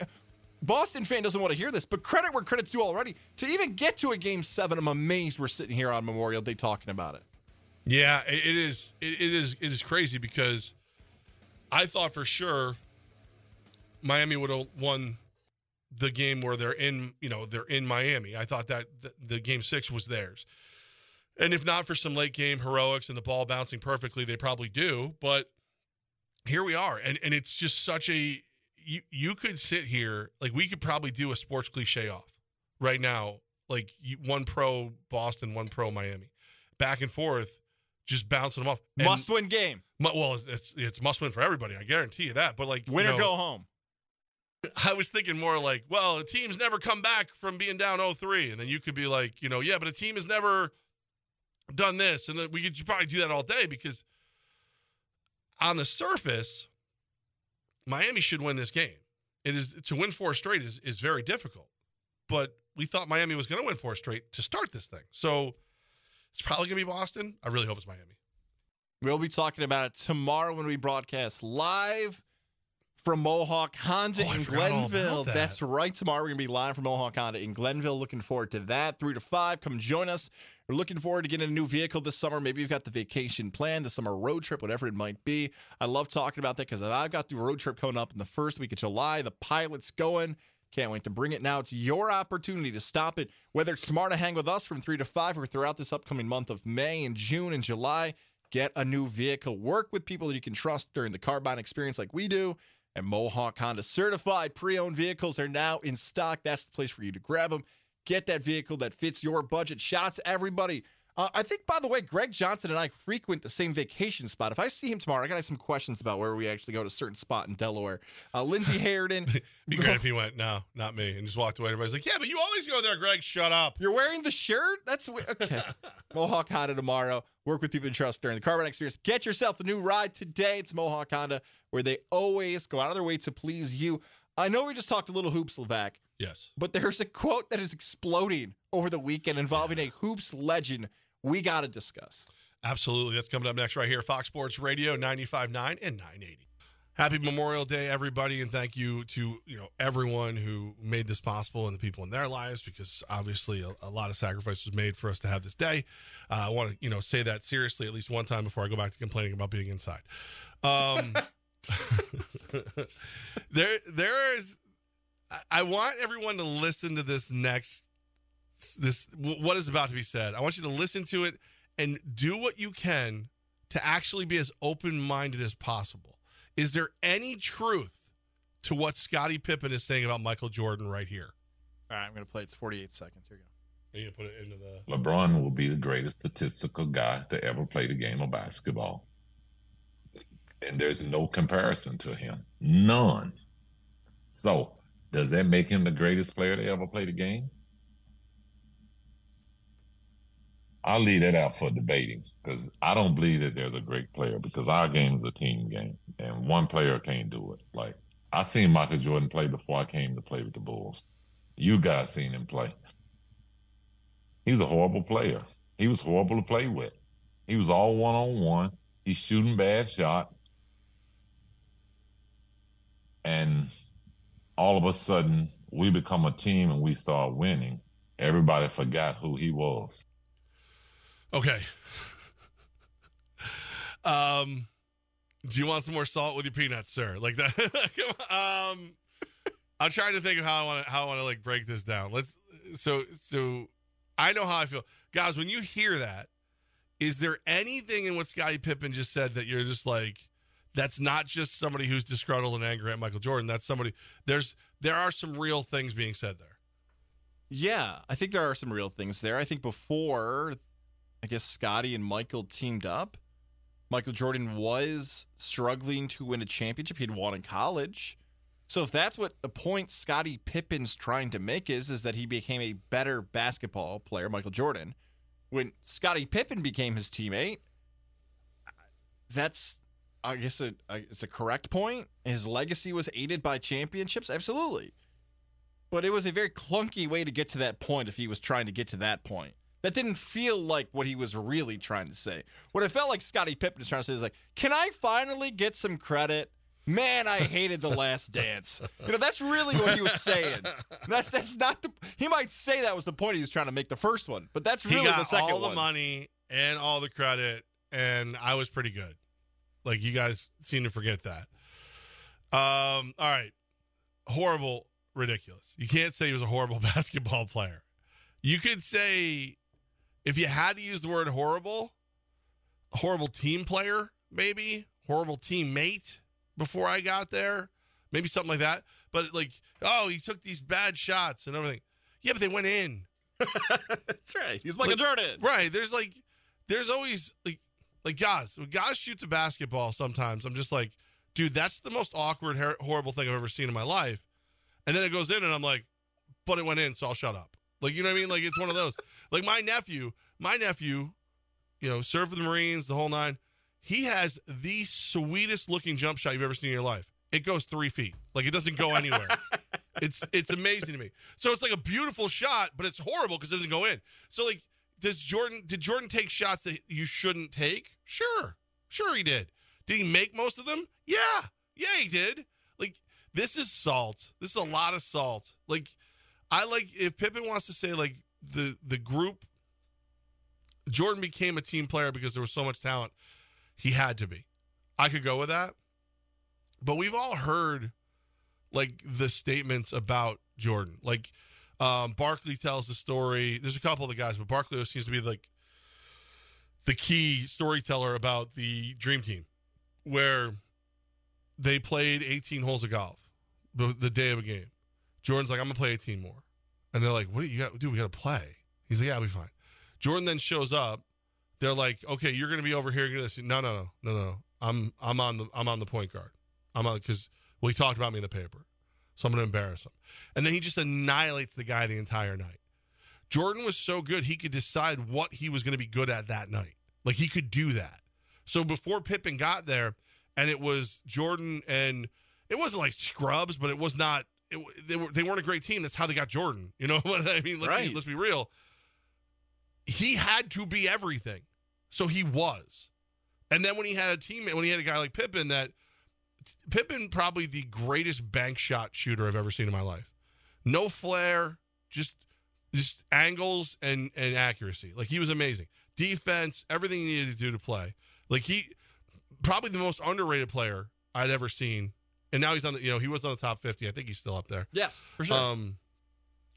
C: Boston fan doesn't want to hear this, but credit where credit's due already. To even get to a game seven, I'm amazed we're sitting here on Memorial Day talking about it.
B: Yeah, it, is. It, it is. It is crazy because I thought for sure Miami would have won the game where they're in. You know, they're in Miami. I thought that the, the game six was theirs, and if not for some late game heroics and the ball bouncing perfectly, they probably do. But here we are, and and it's just such a. You you could sit here like we could probably do a sports cliche off right now, like you, one pro Boston, one pro Miami, back and forth just bouncing them off. And-
C: Must win game.
B: well, it's it's must win for everybody. I guarantee you that. But like
C: Win
B: you
C: or go home.
B: I was thinking more like, well, a team's never come back from being down 0-3. and then you could be like, you know, yeah, but a team has never done this, and then we could probably do that all day because on the surface, Miami should win this game. It is to win four straight is is very difficult, but we thought Miami was going to win four straight to start this thing. So it's probably going to be Boston. I really hope it's Miami.
C: We'll be talking about it tomorrow when we broadcast live from Mohawk Honda
B: Oh,
C: in
B: forgot all about
C: Glenville.
B: that.
C: That's right. Tomorrow we're going to be live from Mohawk Honda in Glenville. Looking forward to that. Three to five. Come join us. We're looking forward to getting a new vehicle this summer. Maybe you've got the vacation plan, the summer road trip, whatever it might be. I love talking about that because I've got the road trip coming up in the first week of July. The pilot's going. Can't wait to bring it now. It's your opportunity to stop it, whether it's tomorrow to hang with us from 3 to 5 or throughout this upcoming month of May and June and July. Get a new vehicle. Work with people that you can trust during the car buying experience like we do. And Mohawk Honda certified pre owned vehicles are now in stock. That's the place for you to grab them. Get that vehicle that fits your budget. Shout out to everybody. Uh, I think, by the way, Greg Johnson and I frequent the same vacation spot. If I see him tomorrow, I got to have some questions about where we actually go to a certain spot in Delaware. Uh, Lindsay Harridan.
B: Be great if he went, no, not me, and just walked away. Everybody's like, yeah, but you always go there, Greg. Shut up.
C: You're wearing the shirt? That's okay. Mohawk Honda tomorrow. Work with people you trust during the carbon experience. Get yourself a new ride today. It's Mohawk Honda, where they always go out of their way to please you. I know we just talked a little hoops, Levac,
B: Yes.
C: but there's a quote that is exploding over the weekend involving a hoops legend we got to discuss.
B: Absolutely. That's coming up next right here. Fox Sports Radio 95.9 and 980. Happy Memorial Day, everybody, and thank you to you know everyone who made this possible and the people in their lives, because obviously a, a lot of sacrifice was made for us to have this day. Uh, I want to you know say that seriously at least one time before I go back to complaining about being inside. Um, there, there is. I- I want everyone to listen to this next this what is about to be said. I want you to listen to it and do what you can to actually be as open-minded as possible. Is there any truth to what Scottie Pippen is saying about Michael Jordan right here?
C: All right, I'm going to play. It's 48 seconds. Here you
B: Are you gonna put it into the
R: LeBron will be the greatest statistical guy to ever play the game of basketball. And there's no comparison to him. None. So, does that make him the greatest player to ever play the game? I'll leave that out for debating because I don't believe that there's a great player because our game is a team game and one player can't do it. Like, I seen Michael Jordan play before I came to play with the Bulls. You guys seen him play. He's a horrible player. He was horrible to play with. He was all one on one. He's shooting bad shots. And all of a sudden, we become a team and we start winning. Everybody forgot who he was.
B: Okay. um, do you want some more salt with your peanuts, sir? Like that? Um, I'm trying to think of how I want to how I want to like break this down. Let's. So so, I know how I feel, guys. When you hear that, is there anything in what Scottie Pippen just said that you're just like, that's not just somebody who's disgruntled and angry at Michael Jordan. That's somebody. There's there are some real things being said there.
C: Yeah, I think there are some real things there. I think before, I guess Scottie and Michael teamed up, Michael Jordan was struggling to win a championship. He'd won in college. So if that's what the point Scottie Pippen's trying to make is, is that he became a better basketball player, Michael Jordan, when Scottie Pippen became his teammate. That's, I guess, a, it's a correct point. His legacy was aided by championships, absolutely. But it was a very clunky way to get to that point if he was trying to get to that point. That didn't feel like what he was really trying to say. What it felt like Scottie Pippen was trying to say is like, can I finally get some credit? Man, I hated the last dance. You know, that's really what he was saying. That's that's not the he might say that was the point he was trying to make the first one, but that's really
B: he got
C: the second
B: all the money and all the credit, and I was pretty good. Like you guys seem to forget that. Um, all right, horrible, ridiculous. You can't say he was a horrible basketball player. You could say, if you had to use the word horrible, horrible team player, maybe horrible teammate before I got there, maybe something like that. But like, oh, he took these bad shots and everything. Yeah, but they went in.
C: That's right. He's Michael
B: Like,
C: Jordan.
B: Right. There's like, there's always like, like guys, when guys shoots a basketball sometimes, I'm just like, dude, that's the most awkward, horrible thing I've ever seen in my life. And then it goes in, and I'm like, but it went in, so I'll shut up. Like, you know what I mean? Like, it's one of those. Like my nephew, my nephew you know, served for the Marines, the whole nine. He has the sweetest looking jump shot you've ever seen in your life. It goes three feet, like it doesn't go anywhere. it's it's amazing to me. So it's like a beautiful shot, but it's horrible because it doesn't go in. So like, does Jordan? Did Jordan take shots that you shouldn't take? Sure, sure he did. Did he make most of them? Yeah, yeah he did. Like this is salt. This is a lot of salt. Like I like if Pippen wants to say like the the group Jordan became a team player because there was so much talent. He had to be. I could go with that. But we've all heard like the statements about Jordan. Like um Barkley tells the story. There's a couple of the guys, but Barkley seems to be like the key storyteller about the dream team where they played 18 holes of golf the, day of a game. Jordan's like, I'm gonna play 18 more. And they're like, What do you got? Dude, we gotta play. He's like, Yeah, I'll be fine. Jordan then shows up. They're like, Okay, you're gonna be over here. You're gonna No, no, no, no, no. I'm I'm on the I'm on the point guard. I'm on because well, talked about me in the paper. So I'm gonna embarrass him. And then he just annihilates the guy the entire night. Jordan was so good he could decide what he was gonna be good at that night. Like he could do that. So before Pippen got there, and it was Jordan and it wasn't like scrubs, but it was not. It, they were they weren't a great team. That's how they got Jordan. You know what I mean? Let's,
C: Right.
B: be, let's be real. He had to be everything, so he was. And then when he had a teammate, when he had a guy like Pippen, that Pippen probably the greatest bank shot shooter I've ever seen in my life. No flair, just just angles and and accuracy. Like he was amazing. Defense, everything he needed to do to play. Like he probably the most underrated player I'd ever seen. And now he's on the you know, he was on the top 50. I think he's still up there.
C: Yes, for sure.
B: Um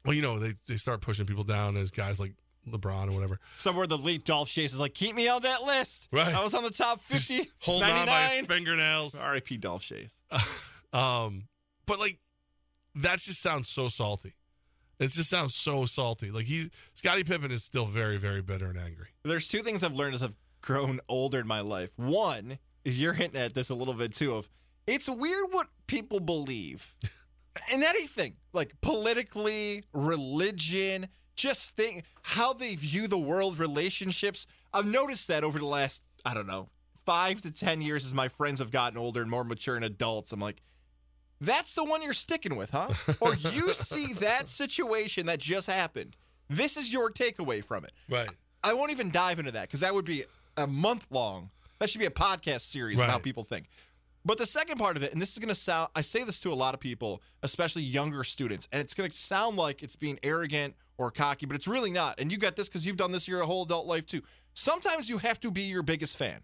B: well, you know, they they start pushing people down as guys like LeBron or whatever.
C: Somewhere the late Dolph Schayes is like, keep me on that list.
B: Right.
C: I was on the top 50.
B: Hold on by
C: 99.
B: his fingernails.
C: R.I.P. Dolph Schayes.
B: Um, but like that just sounds so salty. It just sounds so salty. Like he's Scottie Pippen is still very, very bitter and angry.
C: There's two things I've learned as I've grown older in my life. One, you're hinting at this a little bit too, of it's weird what people believe in anything, like politically, religion, just think how they view the world, relationships. I've noticed that over the last, I don't know, five to 10 years as my friends have gotten older and more mature and adults. I'm like, that's the one you're sticking with, huh? or you see that situation that just happened. This is your takeaway from it.
B: Right.
C: I won't even dive into that because that would be a month long. That should be a podcast series of how people think. But the second part of it, and this is going to sound, I say this to a lot of people, especially younger students, and it's going to sound like it's being arrogant or cocky, but it's really not. And you got this because you've done this your whole adult life too. Sometimes you have to be your biggest fan.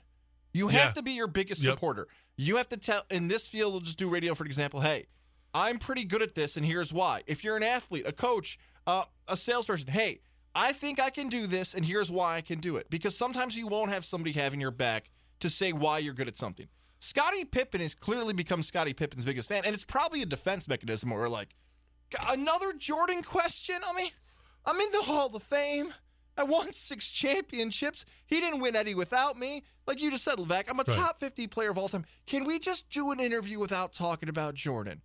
C: You have
B: Yeah.
C: to be your biggest
B: Yep.
C: supporter. You have to tell, in this field, we'll just do radio for example, hey, I'm pretty good at this, and here's why. If you're an athlete, a coach, uh, a salesperson, hey, I think I can do this, and here's why I can do it. Because sometimes you won't have somebody having your back to say why you're good at something. Scottie Pippen has clearly become Scottie Pippen's biggest fan, and it's probably a defense mechanism where, like, another Jordan question? I mean, I'm in the Hall of Fame. I won six championships. He didn't win any without me. Like you just said, Levac, I'm a
B: Right.
C: top 50 player of all time. Can we just do an interview without talking about Jordan?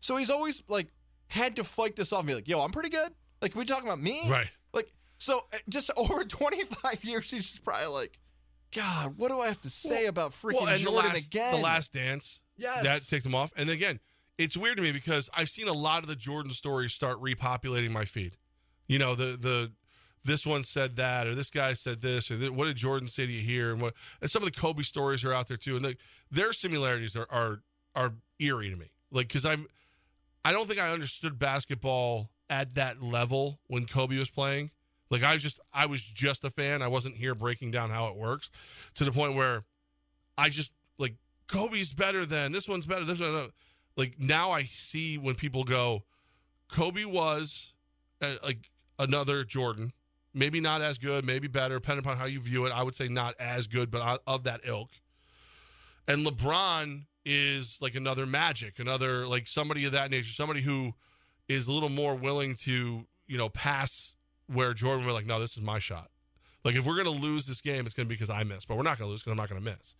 C: So he's always like had to fight this off and be like, yo, I'm pretty good. Like, can we talking about me?
B: Right.
C: Like, so uh, just over 25 years, he's just probably like, God, what do I have to say about freaking
B: Well, and
C: Jordan
B: the last,
C: again?
B: The last dance.
C: Yes.
B: That ticked him off. And again, it's weird to me because I've seen a lot of the Jordan stories start repopulating my feed. You know, the the this one said that, or this guy said this, or what did Jordan say to you here? And what and some of the Kobe stories are out there too. And the, their similarities are are are eerie to me. Like because I'm I don't think I understood basketball at that level when Kobe was playing. Like I was just I was just a fan. I wasn't here breaking down how it works to the point where I just like Kobe's better than this one's better. This one, like now I see when people go, Kobe was uh, like another Jordan, maybe not as good, maybe better, depending upon how you view it. I would say not as good, but of that ilk. And LeBron is like another Magic, another like somebody of that nature, somebody who is a little more willing to you know pass where Jordan were like, no, this is my shot. Like if we're gonna lose this game, it's gonna be because I missed, but we're not gonna lose because I'm not gonna miss.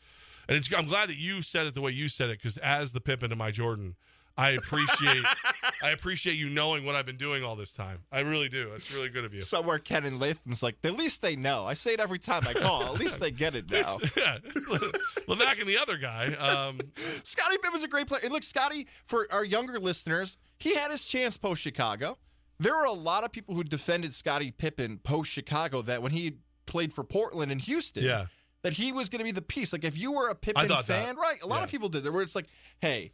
B: And it's, I'm glad that you said it the way you said it because as the Pippen to my Jordan, I appreciate I appreciate you knowing what I've been doing all this time. I really do. It's really good of you.
C: Somewhere Ken and Latham's like, at least they know. I say it every time I call. At least they get it now.
B: yeah, Levac and the other guy. Um,
C: Scottie Pippen's a great player. And look, Scottie, for our younger listeners, he had his chance post Chicago. There were a lot of people who defended Scottie Pippen post Chicago that when he played for Portland and Houston,
B: Yeah.
C: that he was going to be the piece. Like if you were a Pippen fan,
B: that.
C: right? A lot
B: Yeah.
C: of people did. There where it's like, hey,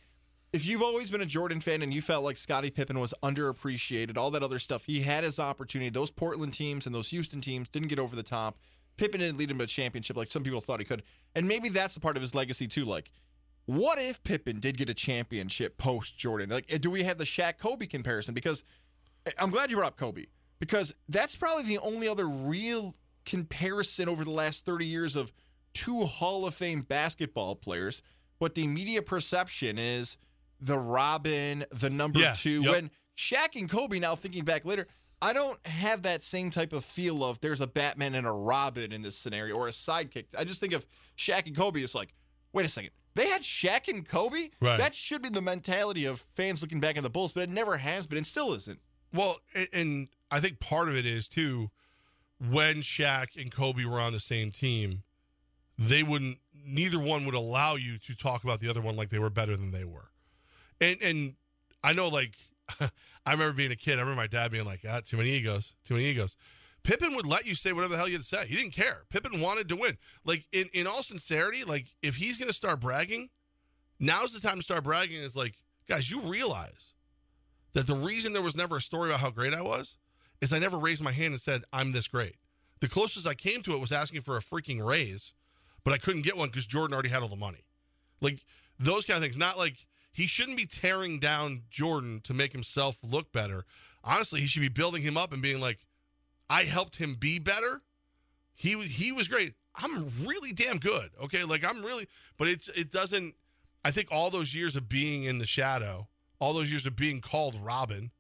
C: if you've always been a Jordan fan and you felt like Scottie Pippen was underappreciated, all that other stuff, he had his opportunity. Those Portland teams and those Houston teams didn't get over the top. Pippen didn't lead him to a championship like some people thought he could. And maybe that's a part of his legacy too. Like, what if Pippen did get a championship post Jordan? Like, eh, do we have the Shaq Kobe comparison? Because I'm glad you brought up Kobe because that's probably the only other real comparison over the last 30 years of two Hall of Fame basketball players. But the media perception is the Robin, the number
B: Yeah,
C: two.
B: yep.
C: When Shaq and Kobe, now thinking back later, I don't have that same type of feel of there's a Batman and a Robin in this scenario or a sidekick. I just think of Shaq and Kobe as like, wait a second. They had Shaq and Kobe?
B: Right.
C: That should be the mentality of fans looking back on the Bulls, but it never has been and still isn't.
B: Well, and I think part of it is too when Shaq and Kobe were on the same team, they wouldn't neither one would allow you to talk about the other one like they were better than they were. And and I know like I remember being a kid, I remember my dad being like, ah, too many egos, too many egos. Pippen would let you say whatever the hell you had to say. He didn't care. Pippen wanted to win. Like in, in all sincerity, like if he's gonna start bragging, now's the time to start bragging. It's like, guys, you realize that the reason there was never a story about how great I was is I never raised my hand and said, I'm this great. The closest I came to it was asking for a freaking raise, but I couldn't get one because Jordan already had all the money. Like those kind of things. Not like he shouldn't be tearing down Jordan to make himself look better. Honestly, he should be building him up and being like, I helped him be better. He he was great. I'm really damn good. Okay, like I'm really, but it's it doesn't. I think all those years of being in the shadow, all those years of being called Robin,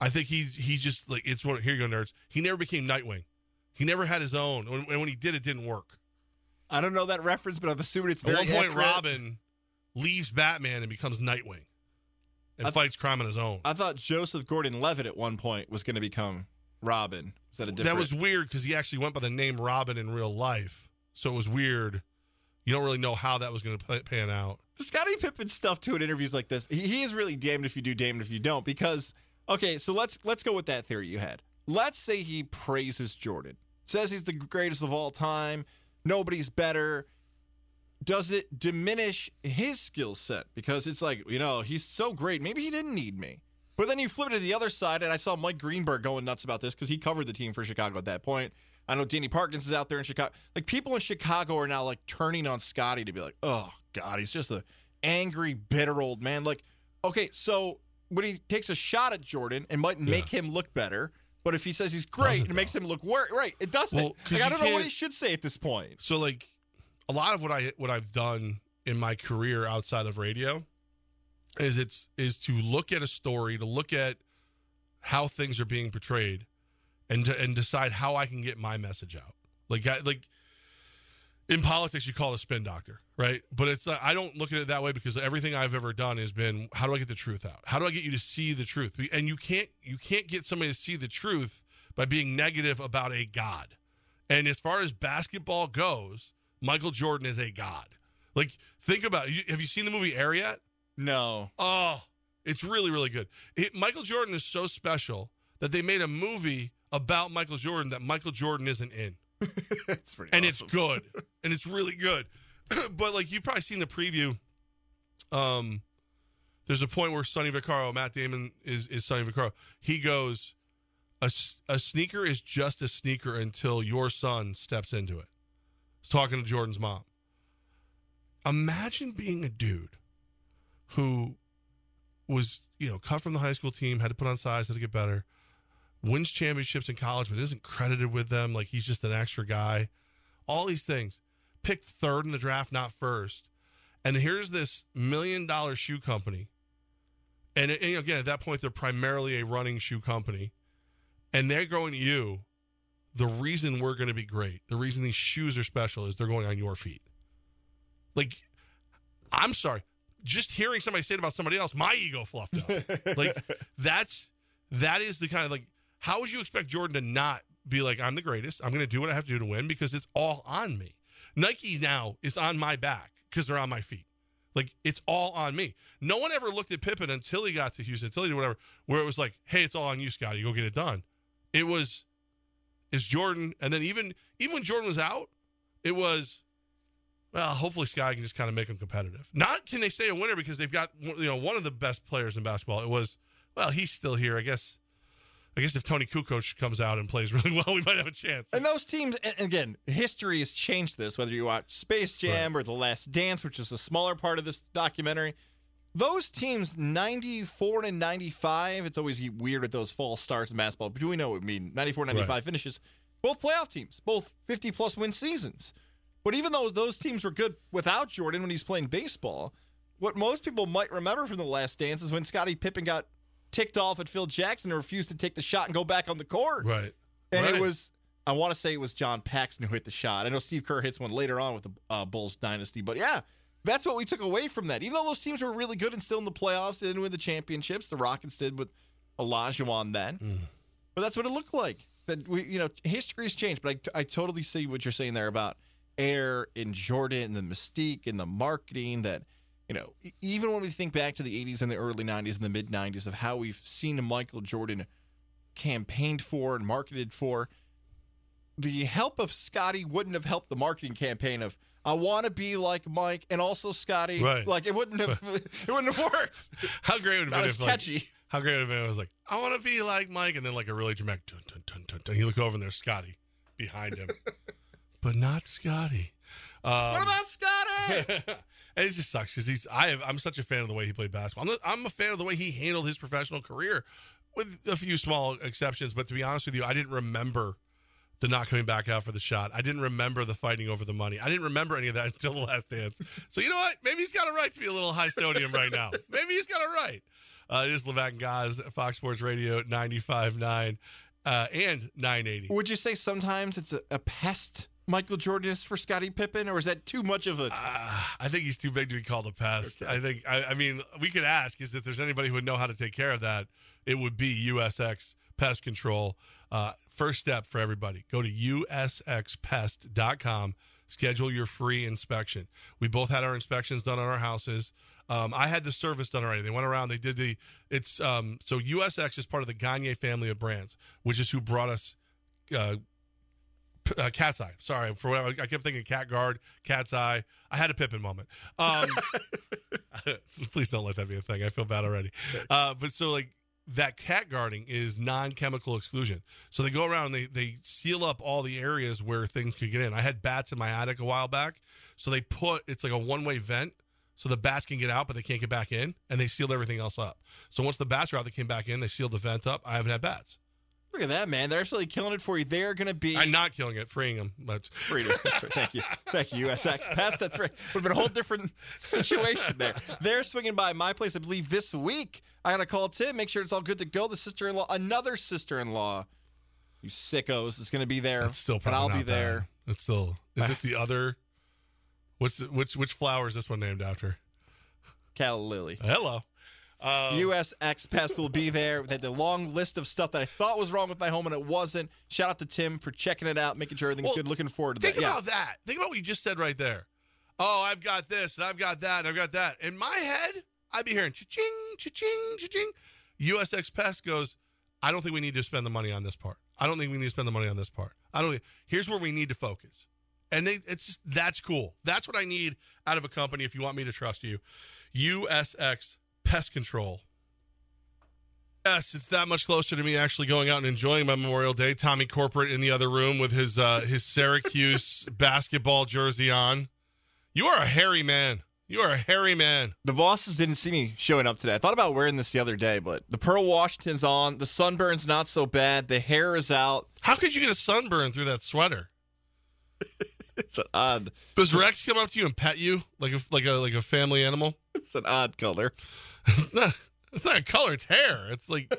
B: I think he's he's just like it's what here you go nerds. He never became Nightwing. He never had his own, and when, when he did, it didn't work.
C: I don't know that reference, but I'm assuming it's
B: At one point,
C: accurate.
B: Robin leaves Batman and becomes Nightwing, and
C: I-
B: fights crime on his own.
C: I thought Joseph Gordon-Levitt at one point was going to become Robin. Was that a different?
B: That was weird because he actually went by the name Robin in real life, so it was weird. You don't really know how that was going to pan out.
C: Scottie Pippen stuff too in interviews like this. He, he is really damned if you do, damned if you don't. Because okay, so let's let's go with that theory you had. Let's say he praises Jordan, says he's the greatest of all time, nobody's better. Does it diminish his skill set because it's like you know he's so great? Maybe he didn't need me. But then you flip it to the other side, and I saw Mike Greenberg going nuts about this because he covered the team for Chicago at that point. I know Danny Parkins is out there in Chicago. Like people in Chicago are now like turning on Scottie to be like, oh God, he's just a angry, bitter old man. Like, okay, so when he takes a shot at Jordan, it might make him look better. But if he says he's great, it, makes him look worse. Right? It doesn't.
B: Well,
C: like, I don't know what he should say at this point.
B: So like a lot of what I what I've done in my career outside of radio is it's is to look at a story, to look at how things are being portrayed and to, and decide how I can get my message out. Like I, like in politics you call it a spin doctor, right? But it's like, I don't look at it that way because everything I've ever done has been how do I get the truth out? How do I get you to see the truth? And you can't you can't get somebody to see the truth by being negative about a god. And as far as basketball goes, Michael Jordan is a god. Like think about it. You- Have you seen the movie Air yet?
C: No.
B: Oh, it's really really good. It, Michael Jordan is so special that they made a movie about Michael Jordan that Michael Jordan isn't in.
C: it's pretty
B: and it's good. And it's really good. But like you've probably seen the preview. Um there's a point where sonny vaccaro matt damon is is sonny vaccaro. He goes a, a sneaker is just a sneaker until your son steps into it. He's talking to jordan's mom. Imagine being a dude who was you know cut from the high school team had to put on size had to get better wins championships in college but isn't credited with them. Like he's just an extra guy. All these things. Picked third in the draft not first. And here's this million dollar shoe company. And, and again at that point they're primarily a running shoe company. And they're going to you the reason we're going to be great the reason these shoes are special is they're going on your feet. Like i'm sorry just hearing somebody say it about somebody else, my ego fluffed up. like that's that is the kind of like how would you expect Jordan to not be like I'm the greatest? I'm going to do what I have to do to win because it's all on me. Nike now is on my back because they're on my feet. Like it's all on me. No one ever looked at Pippen until he got to Houston, until he did whatever, where it was like, hey, it's all on you, Scottie. Go get it done. It was is Jordan, and then even even when Jordan was out, it was well, hopefully Scottie can just kind of make them competitive. Not can they stay a winner because they've got you know one of the best players in basketball. It was well, he's still here. I guess I guess if Toni Kukoc comes out and plays really well, we might have a chance.
C: And those teams, and again, history has changed this. Whether you watch Space Jam or The Last Dance, which is a smaller part of this documentary, those teams, 94 and 95, it's always weird with those false starts in basketball. But do we know what I mean? 94 95
B: Right.
C: finishes, both playoff teams, both 50 plus win seasons. But even though those teams were good without Jordan when he's playing baseball, what most people might remember from The Last Dance is when Scottie Pippen got ticked off at Phil Jackson and refused to take the shot and go back on the court.
B: Right.
C: And
B: Right.
C: it was, I want to say it was John Paxson who hit the shot. I know Steve Kerr hits one later on with the uh, Bulls dynasty, but yeah, that's what we took away from that. Even though those teams were really good and still in the playoffs, they didn't win the championships. The Rockets did with Olajuwon then,
B: Mm.
C: but that's what it looked like. That we, you know, history's changed. But I, I totally see what you're saying there about Air and Jordan and the mystique and the marketing that. You know, even when we think back to the 80s and the early 90s and the mid 90s of how we've seen Michael Jordan campaigned for and marketed for, the help of Scottie wouldn't have helped the marketing campaign of I want to be like Mike and also Scottie.
B: Right.
C: Like it wouldn't have it wouldn't have worked.
B: How great would it have been if like,
C: catchy.
B: how great would it have been if it was like, I want to be like Mike, and then like a really dramatic dun dun dun dun dun. You look over and there's Scottie behind him. but not Scottie. Um,
C: what about Scottie?
B: and it just sucks because he's I have, I'm such a fan of the way he played basketball. I'm, I'm a fan of the way he handled his professional career, with a few small exceptions. But to be honest with you, I didn't remember the not coming back out for the shot. I didn't remember the fighting over the money. I didn't remember any of that until the last dance. So you know what? Maybe he's got a right to be a little high sodium right now. Maybe he's got a right. Uh, it is Levac and Gaz, Fox Sports Radio 95.9 uh, and 980.
C: Would you say sometimes it's a, a pest Michael Jordan is for Scottie Pippen, or is that too much of a
B: I think he's too big to be called a pest. I think. I, I mean, we could ask is if there's anybody who would know how to take care of that. It would be USX Pest Control. Uh, first step for everybody: go to usxpest.com. Schedule your free inspection. We both had our inspections done on our houses. Um, I had the service done already. They went around. They did the. It's um, so USX is part of the Gagne family of brands, which is who brought us uh, uh, Catseye. Sorry for whatever. I kept thinking Cat Guard, Cat's Eye. I had a Pippen moment. Um, please don't let that be a thing. I feel bad already. Uh, but so like that cat guarding is non-chemical exclusion. So they go around and they they seal up all the areas where things could get in. I had bats in my attic a while back, so they put it's like a one-way vent. So the bats can get out, but they can't get back in, and they sealed everything else up. So once the bats are out, they came back in. They sealed the vent up. I haven't had bats.
C: Look at that, man. They're absolutely killing it for you. They're going to be.
B: I'm not killing it, freeing them, but
C: freedom. Thank you. Thank you, USX. Pass, that's right. Would have been a whole different situation there. They're swinging by my place, I believe, this week. I got to call Tim, make sure it's all good to go. The sister in law, another sister in law, you sickos, is going to be there.
B: It's still
C: and
B: probably
C: I'll be
B: not
C: there.
B: bad. It's still. Is this the other? What's the, which which flower is this one named after?
C: Calla Lily.
B: Hello. Um,
C: USX Pest will be there. They had the long list of stuff that I thought was wrong with my home and it wasn't. Shout out to Tim for checking it out, making sure everything's
B: Well,
C: good. Looking forward to
B: Think
C: that. Yeah.
B: about that. Think about what you just said right there. Oh, I've got this and I've got that and I've got that. In my head, I'd be hearing cha-ching, cha-ching, cha-ching. USX Pest goes, I don't think we need to spend the money on this part. I don't think we need to spend the money on this part. I don't. Here's where we need to focus. And they, it's just that's cool. That's what I need out of a company. If you want me to trust you, USX Pest Control. Yes, it's that much closer to me actually going out and enjoying my Memorial Day. Tommy Corporate in the other room with his uh, his Syracuse basketball jersey on. You are a hairy man. You are a hairy man.
C: The bosses didn't see me showing up today. I thought about wearing this the other day, but the Pearl Washington's on. The sunburn's not so bad. The hair is out.
B: How could you get a sunburn through that sweater?
C: It's an odd.
B: Does Rex come up to you and pet you like a like a like a family animal?
C: It's an odd color.
B: it's, not, it's not a color. It's hair. It's like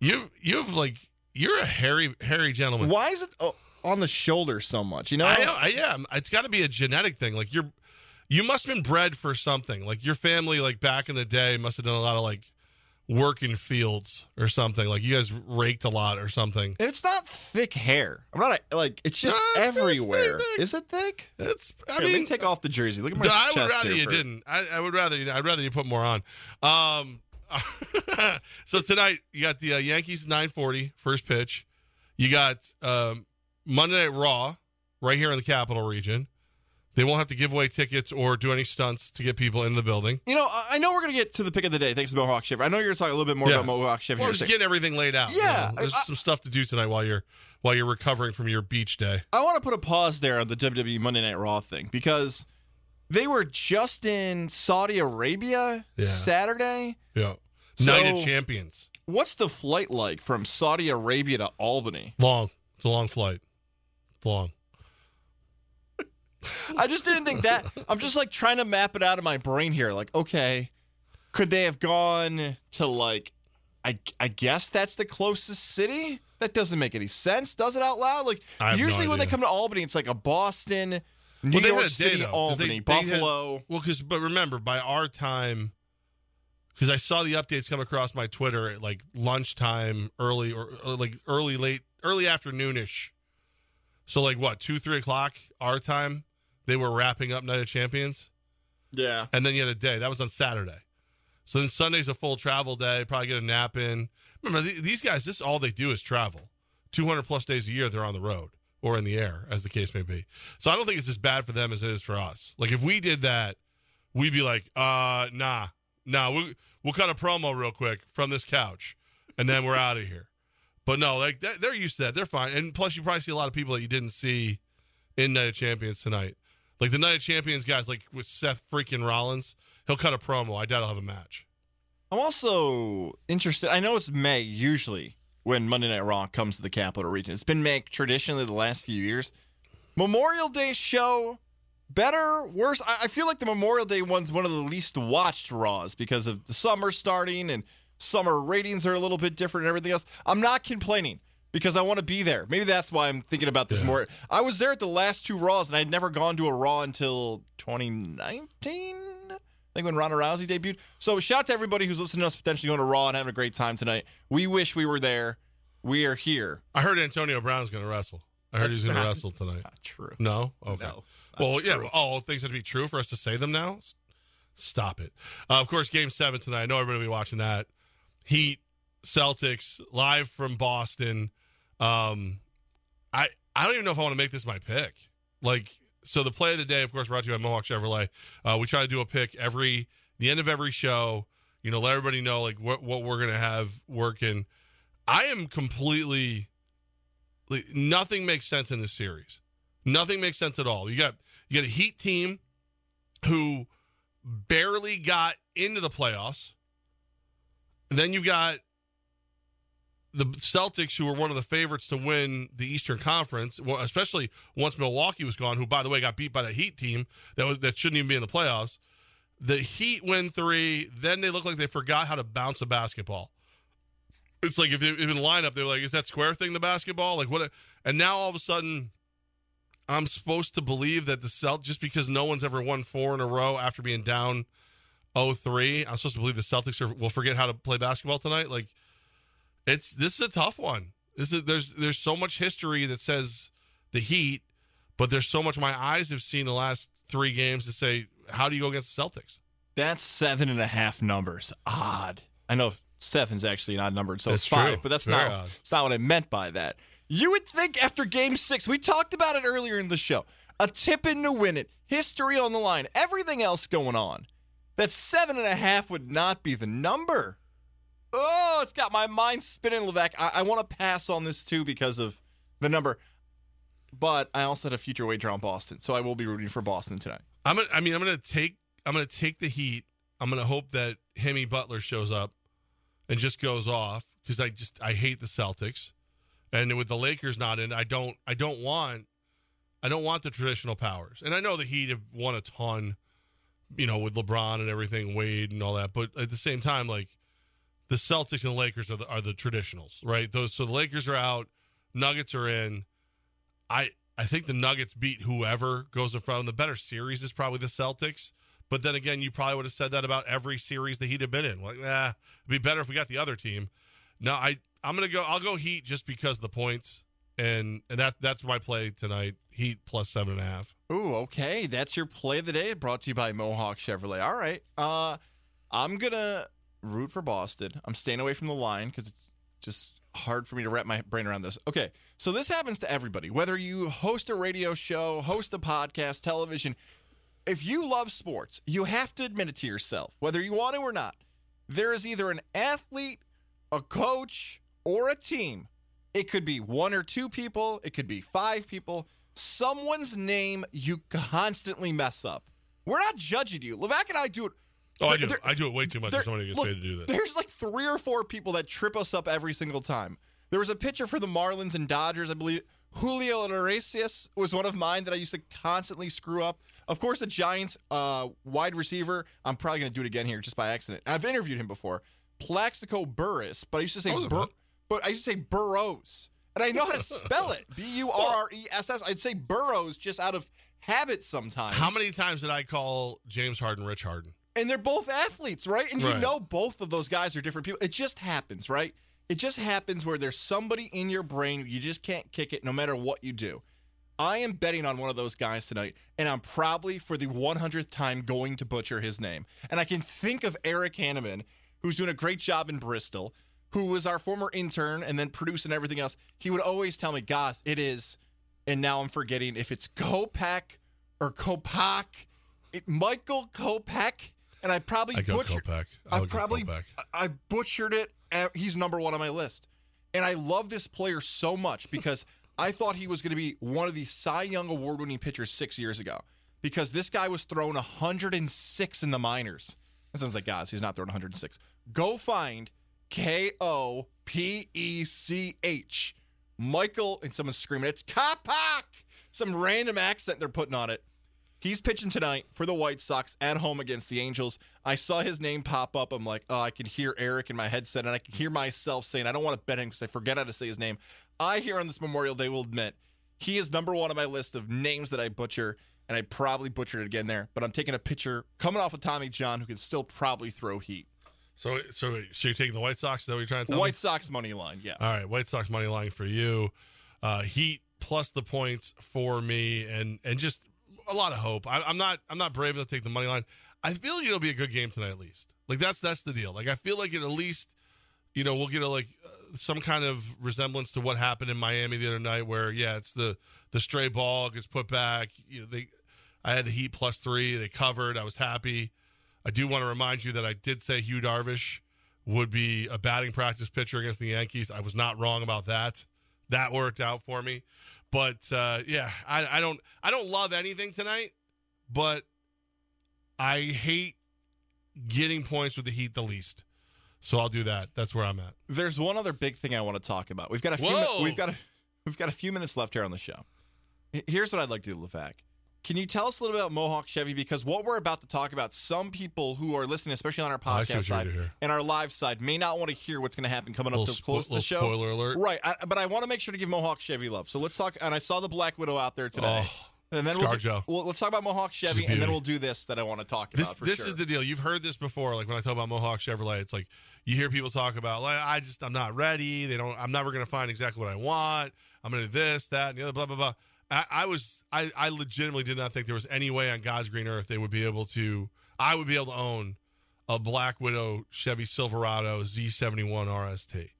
B: you you have like you're a hairy hairy gentleman.
C: Why is it oh, on the shoulder so much? You know,
B: I, I yeah, it's got to be a genetic thing. Like you're, You must have been bred for something. Like your family, like back in the day, must have done a lot of like work in fields or something. Like you guys raked a lot or something.
C: And it's not thick hair. I'm not like it's just
B: No, it's- it's
C: everywhere. Is it thick?
B: It's. I
C: Here, let me
B: mean,
C: take off the jersey. Look at my
B: No, I would rather you
C: for-
B: didn't. I, I would rather you. I'd rather you put more on. Um, so tonight you got the uh, Yankees 940 first pitch. You got um, Monday Night Raw right here in the Capital Region. They won't have to give away tickets or do any stunts to get people into the building.
C: You know, I- know we're gonna get to the pick of the day. Thanks to Mohawk Chevy. I know you're gonna talk a little bit more
B: Yeah.
C: about Mohawk Chevy.
B: Well,
C: here in a
B: just getting everything laid out. you
C: Yeah,
B: know. there's
C: I-
B: some stuff to do tonight while you're while you're recovering from your beach day.
C: I want to put a pause there on the WWE Monday Night Raw thing because they were just in Saudi Arabia
B: Yeah.
C: Saturday.
B: Yeah,
C: So-
B: Night of Champions.
C: What's the flight like from Saudi Arabia to Albany?
B: Long. It's a long flight. It's long.
C: I just didn't think that. I'm just like trying to map it out in my brain here. Like, okay, could they have gone to like, I I guess that's the closest city. That doesn't make any sense. Does it out loud? Like
B: have no
C: usually when they come to Albany, it's like a Boston, New
B: Well,
C: York City,
B: though,
C: Albany,
B: they- they had-
C: Buffalo.
B: well, because but remember, by our time, because I saw the updates come across my Twitter at like lunchtime, early or, or like early, late, early afternoonish. So like what, two, three o'clock our time? They were wrapping up Night of Champions,
C: yeah.
B: and then you had a day that was on Saturday. So then Sunday's a full travel day. Probably get a nap in. Remember th- these guys? This all they do is travel. Two hundred plus days a year, they're on the road or in the air, as the case may be. So I don't think it's as bad for them as it is for us. Like if we did that, we'd be like, uh, nah, nah, we, we'll cut a promo real quick from this couch, and then we're out of here. But no, like they- they're used to that. They're fine. And plus, you probably see a lot of people that you didn't see in Night of Champions tonight. Like the Night of Champions guys, like with Seth freaking Rollins, he'll cut a promo. I doubt he'll have a match.
C: I'm also interested. I know it's May usually when Monday Night Raw comes to the capital region. It's been May traditionally the last few years. Memorial Day show, better, worse? I, I feel like the Memorial Day one's one of the least watched Raws because of the summer starting and summer ratings are a little bit different and everything else. I'm not complaining because I want to be there. Maybe that's why I'm thinking about this more. I was there at the last two Raws and I'd never gone to a Raw until 2019. I think when Ronda Rousey debuted. So shout out to everybody who's listening to us potentially going to Raw and having a great time tonight. We wish we were there. We are here.
B: I heard Antonio Brown's going to wrestle. I heard
C: That's
B: he's going to wrestle tonight.
C: Not true.
B: No? Okay.
C: No,
B: well, yeah. Oh, things have to be true for us to say them now? Stop it. Uh, of course, game seven tonight. I know everybody will be watching that. Heat, Celtics, live from Boston. Um, I, I don't even know if I want to make this my pick. Like, so the play of the day, of course, brought to you by Mohawk Chevrolet. Uh, we try to do a pick every, the end of every show, you know, let everybody know, like, what, what we're to have working. I am completely like nothing makes sense in this series. Nothing makes sense at all. You got you got a Heat team who barely got into the playoffs. Then you've got the Celtics, who were one of the favorites to win the Eastern Conference, especially once Milwaukee was gone, who by the way got beat by the Heat team that was that shouldn't even be in the playoffs. The Heat win three, then they look like they forgot how to bounce a basketball. It's like if they if in lineup, they were like, "Is that square thing the basketball?" Like what? And now all of a sudden, I'm supposed to believe that the Celt just because no one's ever won four in a row after being down 0-3, I'm supposed to believe the Celtics are, will forget how to play basketball tonight. Like it's this is a tough one. This is there's there's so much history that says the Heat, but there's so much my eyes have seen the last three games to say how do you go against the Celtics?
C: That's seven and a half numbers. Odd. I know seven's actually not numbered, so
B: That's
C: it's five,
B: true.
C: but that's
B: Very
C: not
B: odd.
C: that's not what I meant by that. You would think after game six, we talked about it earlier in the show. A tip in to win it, history on the line, everything else going on. That seven and a half would not be the number. Oh, it's got my mind spinning, Levac. I, I want to pass on this too because of the number. But I also had a future wager on Boston, so I will be rooting for Boston tonight.
B: I'm gonna, I mean I'm gonna take I'm gonna take the Heat. I'm gonna hope that Jimmy Butler shows up and just goes off because I just I hate the Celtics, and with the Lakers not in, I don't I don't want I don't want the traditional powers, and I know the Heat have won a ton, you know, with LeBron and everything, Wade and all that, but at the same time, like the Celtics and the Lakers are the are the traditionals, right? Those so the Lakers are out, Nuggets are in. I I think the Nuggets beat whoever goes in front of. The better series is probably the Celtics. But then again, you probably would have said that about every series the Heat have been in. Like, eh, it'd be better if we got the other team. No, I I'm gonna go. I'll go Heat just because of the points, and and that that's my play tonight. Heat plus seven and a half.
C: Ooh, okay. That's your play of the day brought to you by Mohawk Chevrolet. All right. Uh I'm gonna root for Boston. I'm staying away from the line because it's just hard for me to wrap my brain around this. Okay. So this happens to everybody. Whether you host a radio show, host a podcast, television, if you love sports, you have to admit it to yourself, whether you want to or not. There is either an athlete, a coach, or a team. It could be one or two people, it could be five people. Someone's name you constantly mess up. We're not judging you. Levac and I do it.
B: Oh, I do. I do it way too much. If somebody gets
C: look,
B: paid to do this.
C: There's like three or four people that trip us up every single time. There was a pitcher for the Marlins and Dodgers, I believe. Julio Iglesias was one of mine that I used to constantly screw up. Of course, the Giants uh, wide receiver. I'm probably going to do it again here just by accident. I've interviewed him before. Plaxico Burress, but I used to say Bur- but I used to say Burrows, and I know how to spell it. B U R R E S S. I'd say Burrows just out of habit sometimes.
B: How many times did I call James Harden Rich Harden?
C: And they're both athletes, right? And you know both of those guys are different people. It just happens, right? It just happens where there's somebody in your brain you just can't kick it no matter what you do. I am betting on one of those guys tonight, and I'm probably for the 100th time going to butcher his name. And I can think of Eric Hanneman, who's doing a great job in Bristol, who was our former intern and then producing everything else. He would always tell me, "Goss, it is," and now I'm forgetting if it's Kopak or Kopak. It, Michael Kopak, and I probably
B: I go
C: butchered.
B: I
C: I probably. I butchered it. He's number one on my list, and I love this player so much because I thought he was going to be one of the Cy Young award-winning pitchers six years ago. Because this guy was thrown 106 in the minors. That sounds like guys. He's not throwing 106. Go find K O P E C H. Michael, and someone's screaming, it's Kapak! Some random accent they're putting on it. He's pitching tonight for the White Sox at home against the Angels. I saw his name pop up. I'm like, oh, I can hear Eric in my headset, and I can hear myself saying, I don't want to bet him because I forget how to say his name. I here on this Memorial Day will admit he is number one on my list of names that I butcher, and I probably butchered it again there. But I'm taking a pitcher coming off of Tommy John who can still probably throw heat.
B: So, so, so you're taking the White Sox? Is that what you're trying to tell me?
C: White Sox money line, yeah.
B: All right, White Sox money line for you. Uh, Heat plus the points for me, and and just a lot of hope. I, I'm not I'm not brave enough to take the money line. I feel like it'll be a good game tonight, at least. Like that's that's the deal. Like I feel like it at least, you know, we'll get a like uh, some kind of resemblance to what happened in Miami the other night, where yeah, it's the the stray ball gets put back. You know, they I had the Heat plus three. They covered. I was happy. I do want to remind you that I did say Yu Darvish would be a batting practice pitcher against the Yankees. I was not wrong about that. That worked out for me. But uh, yeah, I, I don't I don't love anything tonight, but I hate getting points with the Heat the least. So I'll do that. That's where I'm at.
C: There's one other big thing I want to talk about. We've got a few.
B: Whoa.
C: we've got a, we've got a few minutes left here on the show. Here's what I'd like to do, Levac. Can you tell us a little bit about Mohawk Chevy? Because what we're about to talk about, some people who are listening, especially on our
B: Oh,
C: podcast side and our live side, may not want to hear what's going to happen coming up to
B: spo-
C: close to the show.
B: spoiler alert.
C: Right, I, but I want to make sure to give Mohawk Chevy love. So let's talk. And I saw the Black Widow out there today.
B: Oh,
C: and then we'll, do- well, let's talk about Mohawk Chevy, and then we'll do this that I want to talk
B: This
C: about for
B: this
C: sure.
B: is the deal. You've heard this before. Like when I talk about Mohawk Chevrolet, it's like you hear people talk about like I just I'm not ready. They don't. I'm never going to find exactly what I want. I'm going to do this, that, and the other. Blah blah blah. I, was I, I legitimately did not think there was any way on God's green earth they would be able to. I would be able to own a Black Widow Chevy Silverado Z71 RST.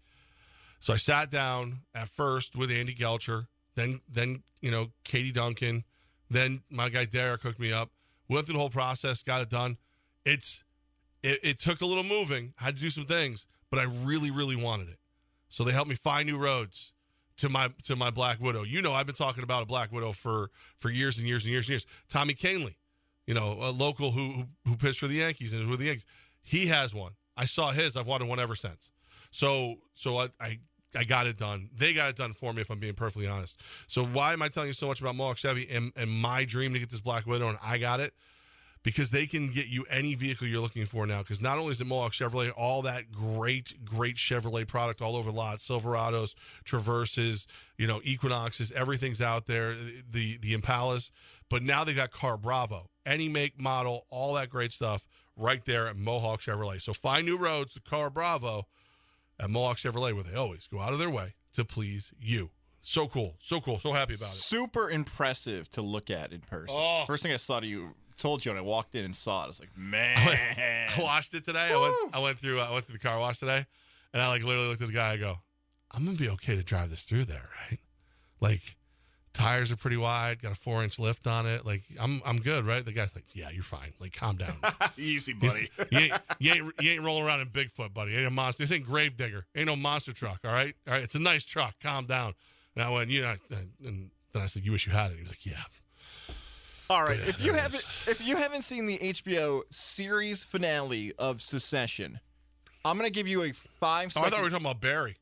B: So I sat down at first with Andy Gelcher, then then you know Katie Duncan, then my guy Derek hooked me up. Went through the whole process, got it done. It's it, it took a little moving, had to do some things, but I really really wanted it. So they helped me find new roads to my to my Black Widow. You know, I've been talking about a Black Widow for for years and years and years and years. Tommy Kahnle, you know, a local who who, who pitched for the Yankees and is with the Yankees. He has one. I saw his. I've wanted one ever since. So so I, I I got it done. They got it done for me, if I'm being perfectly honest. So why am I telling you so much about Mohawk Chevy and, and my dream to get this Black Widow and I got it? Because they can get you any vehicle you're looking for now. Because not only is it Mohawk Chevrolet, all that great, great Chevrolet product all over the lot, Silverados, Traverses, you know, Equinoxes, everything's out there. The the Impalas, but now they got Car Bravo, any make, model, all that great stuff right there at Mohawk Chevrolet. So find new roads to Car Bravo at Mohawk Chevrolet, where they always go out of their way to please you. So cool, so cool, so happy about it.
C: Super impressive to look at in person.
B: Oh.
C: First thing I saw to you, told you when I walked in and saw it, I was like, man.
B: I washed it today. I went, I went through. I went through the car wash today, and I like literally looked at the guy. I go, "I'm gonna be okay to drive this through there, right? Like, tires are pretty wide, got a four inch lift on it. Like, I'm I'm good, right?" The guy's like, "Yeah, you're fine. Like, calm down,
C: Easy, buddy.
B: you, ain't, you ain't you ain't rolling around in Bigfoot, buddy. Ain't a monster. This ain't Gravedigger. Ain't no monster truck. All right, all right. It's a nice truck. Calm down." And I went, "You know," and then I said, "You wish you had it." He was like, "Yeah."
C: All right.
B: Yeah,
C: if you haven't if you haven't seen the HBO series finale of Succession, I'm gonna give you a five
B: Oh, I
C: second.
B: thought we were talking about Barry.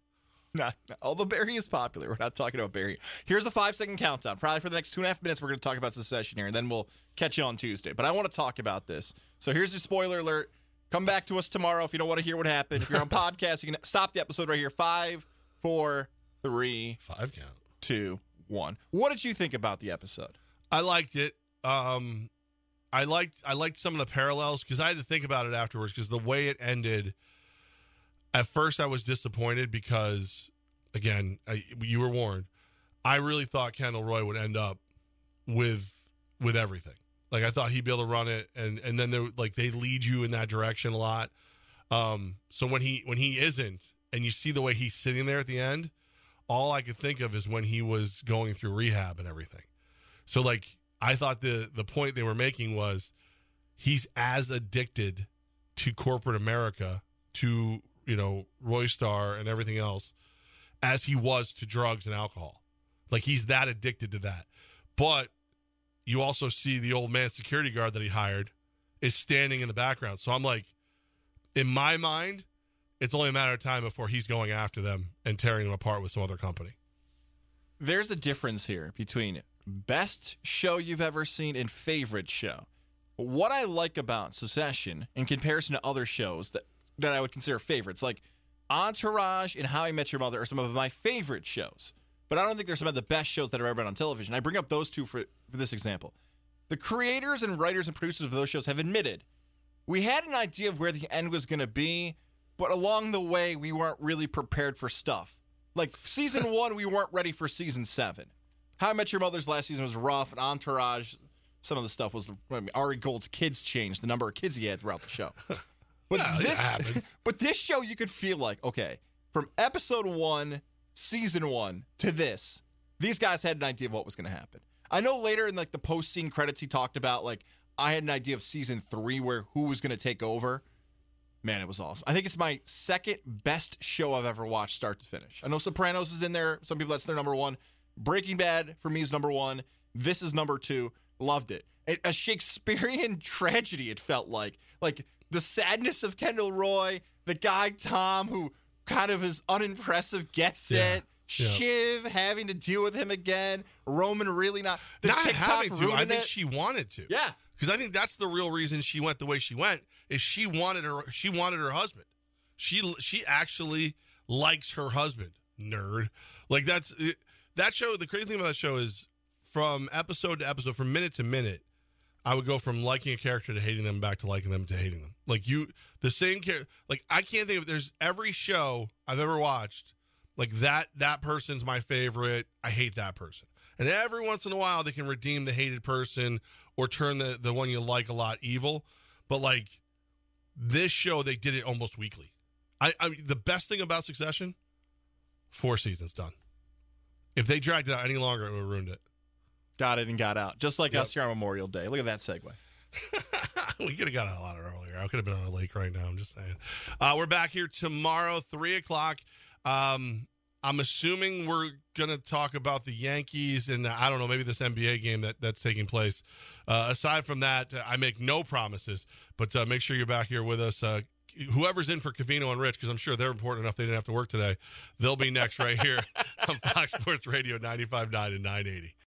C: Not, although Barry is popular, we're not talking about Barry. Here's a five second countdown. Probably for the next two and a half minutes, we're going to talk about Succession here, and then we'll catch you on Tuesday. But I want to talk about this. So here's your spoiler alert. Come back to us tomorrow if you don't want to hear what happened. If you're on podcast, you can stop the episode right here. Five, four, three,
B: five count,
C: two, one. What did you think about the episode?
B: I liked it. Um, I liked I liked some of the parallels because I had to think about it afterwards because the way it ended. At first, I was disappointed because, again, I, you were warned. I really thought Kendall Roy would end up with with everything. Like I thought he'd be able to run it, and and then they like they lead you in that direction a lot. Um, so when he when he isn't, and you see the way he's sitting there at the end, all I could think of is when he was going through rehab and everything. So like I thought the the point they were making was he's as addicted to corporate America, to you know Roy Star and everything else, as he was to drugs and alcohol. Like he's that addicted to that. But you also see the old man security guard that he hired is standing in the background. So I'm like, in my mind, it's only a matter of time before he's going after them and tearing them apart with some other company.
C: There's a difference here between best show you've ever seen and favorite show. What I like about Succession in comparison to other shows that, that I would consider favorites, like Entourage and How I Met Your Mother, are some of my favorite shows. But I don't think they're some of the best shows that have ever been on television. I bring up those two for, for this example. The creators and writers and producers of those shows have admitted we had an idea of where the end was going to be, but along the way, we weren't really prepared for stuff. Like season one, we weren't ready for season seven. How I Met Your Mother's last season was rough, and Entourage, some of the stuff was. I mean, Ari Gold's kids changed the number of kids he had throughout the show. But
B: it
C: this,
B: happens.
C: but this show, you could feel like okay, from episode one, season one to this, these guys had an idea of what was going to happen. I know later in like the post scene credits, he talked about like I had an idea of season three where who was going to take over. Man, it was awesome. I think it's my second best show I've ever watched, start to finish. I know Sopranos is in there. Some people that's their number one. Breaking Bad for me is number one. This is number two. Loved it. a Shakespearean tragedy. It felt like like the sadness of Kendall Roy, the guy Tom who kind of is unimpressive, gets
B: Yeah.
C: it.
B: Yeah.
C: Shiv having to deal with him again. Roman really not. The
B: Not
C: TikTok
B: having to. I think
C: it.
B: she wanted to.
C: Yeah.
B: because I think that's the real reason she went the way she went. Is she wanted her? She wanted her husband. She she actually likes her husband. Nerd. Like that's that show. The crazy thing about that show is from episode to episode, from minute to minute, I would go from liking a character to hating them back to liking them to hating them. Like you, the same character. Like I can't think of. There's every show I've ever watched. Like that. That person's my favorite. I hate that person. And every once in a while, they can redeem the hated person or turn the the one you like a lot evil. But like this show, they did it almost weekly. I, I the best thing about Succession, four seasons done. If they dragged it out any longer, it would have ruined it.
C: Got it and got out. Just like
B: Yep.
C: us here on Memorial Day. Look at that segue.
B: we could have got out a lot earlier. I could have been on a lake right now. I'm just saying. Uh, we're back here tomorrow, three o'clock. Um, I'm assuming we're gonna talk about the Yankees and uh, I don't know, maybe this NBA game that that's taking place. Uh, aside from that, uh, I make no promises, but uh, make sure you're back here with us. Uh, whoever's in for Cavino and Rich, because I'm sure they're important enough they didn't have to work today. They'll be next right here on Fox Sports Radio 95.9 and 980.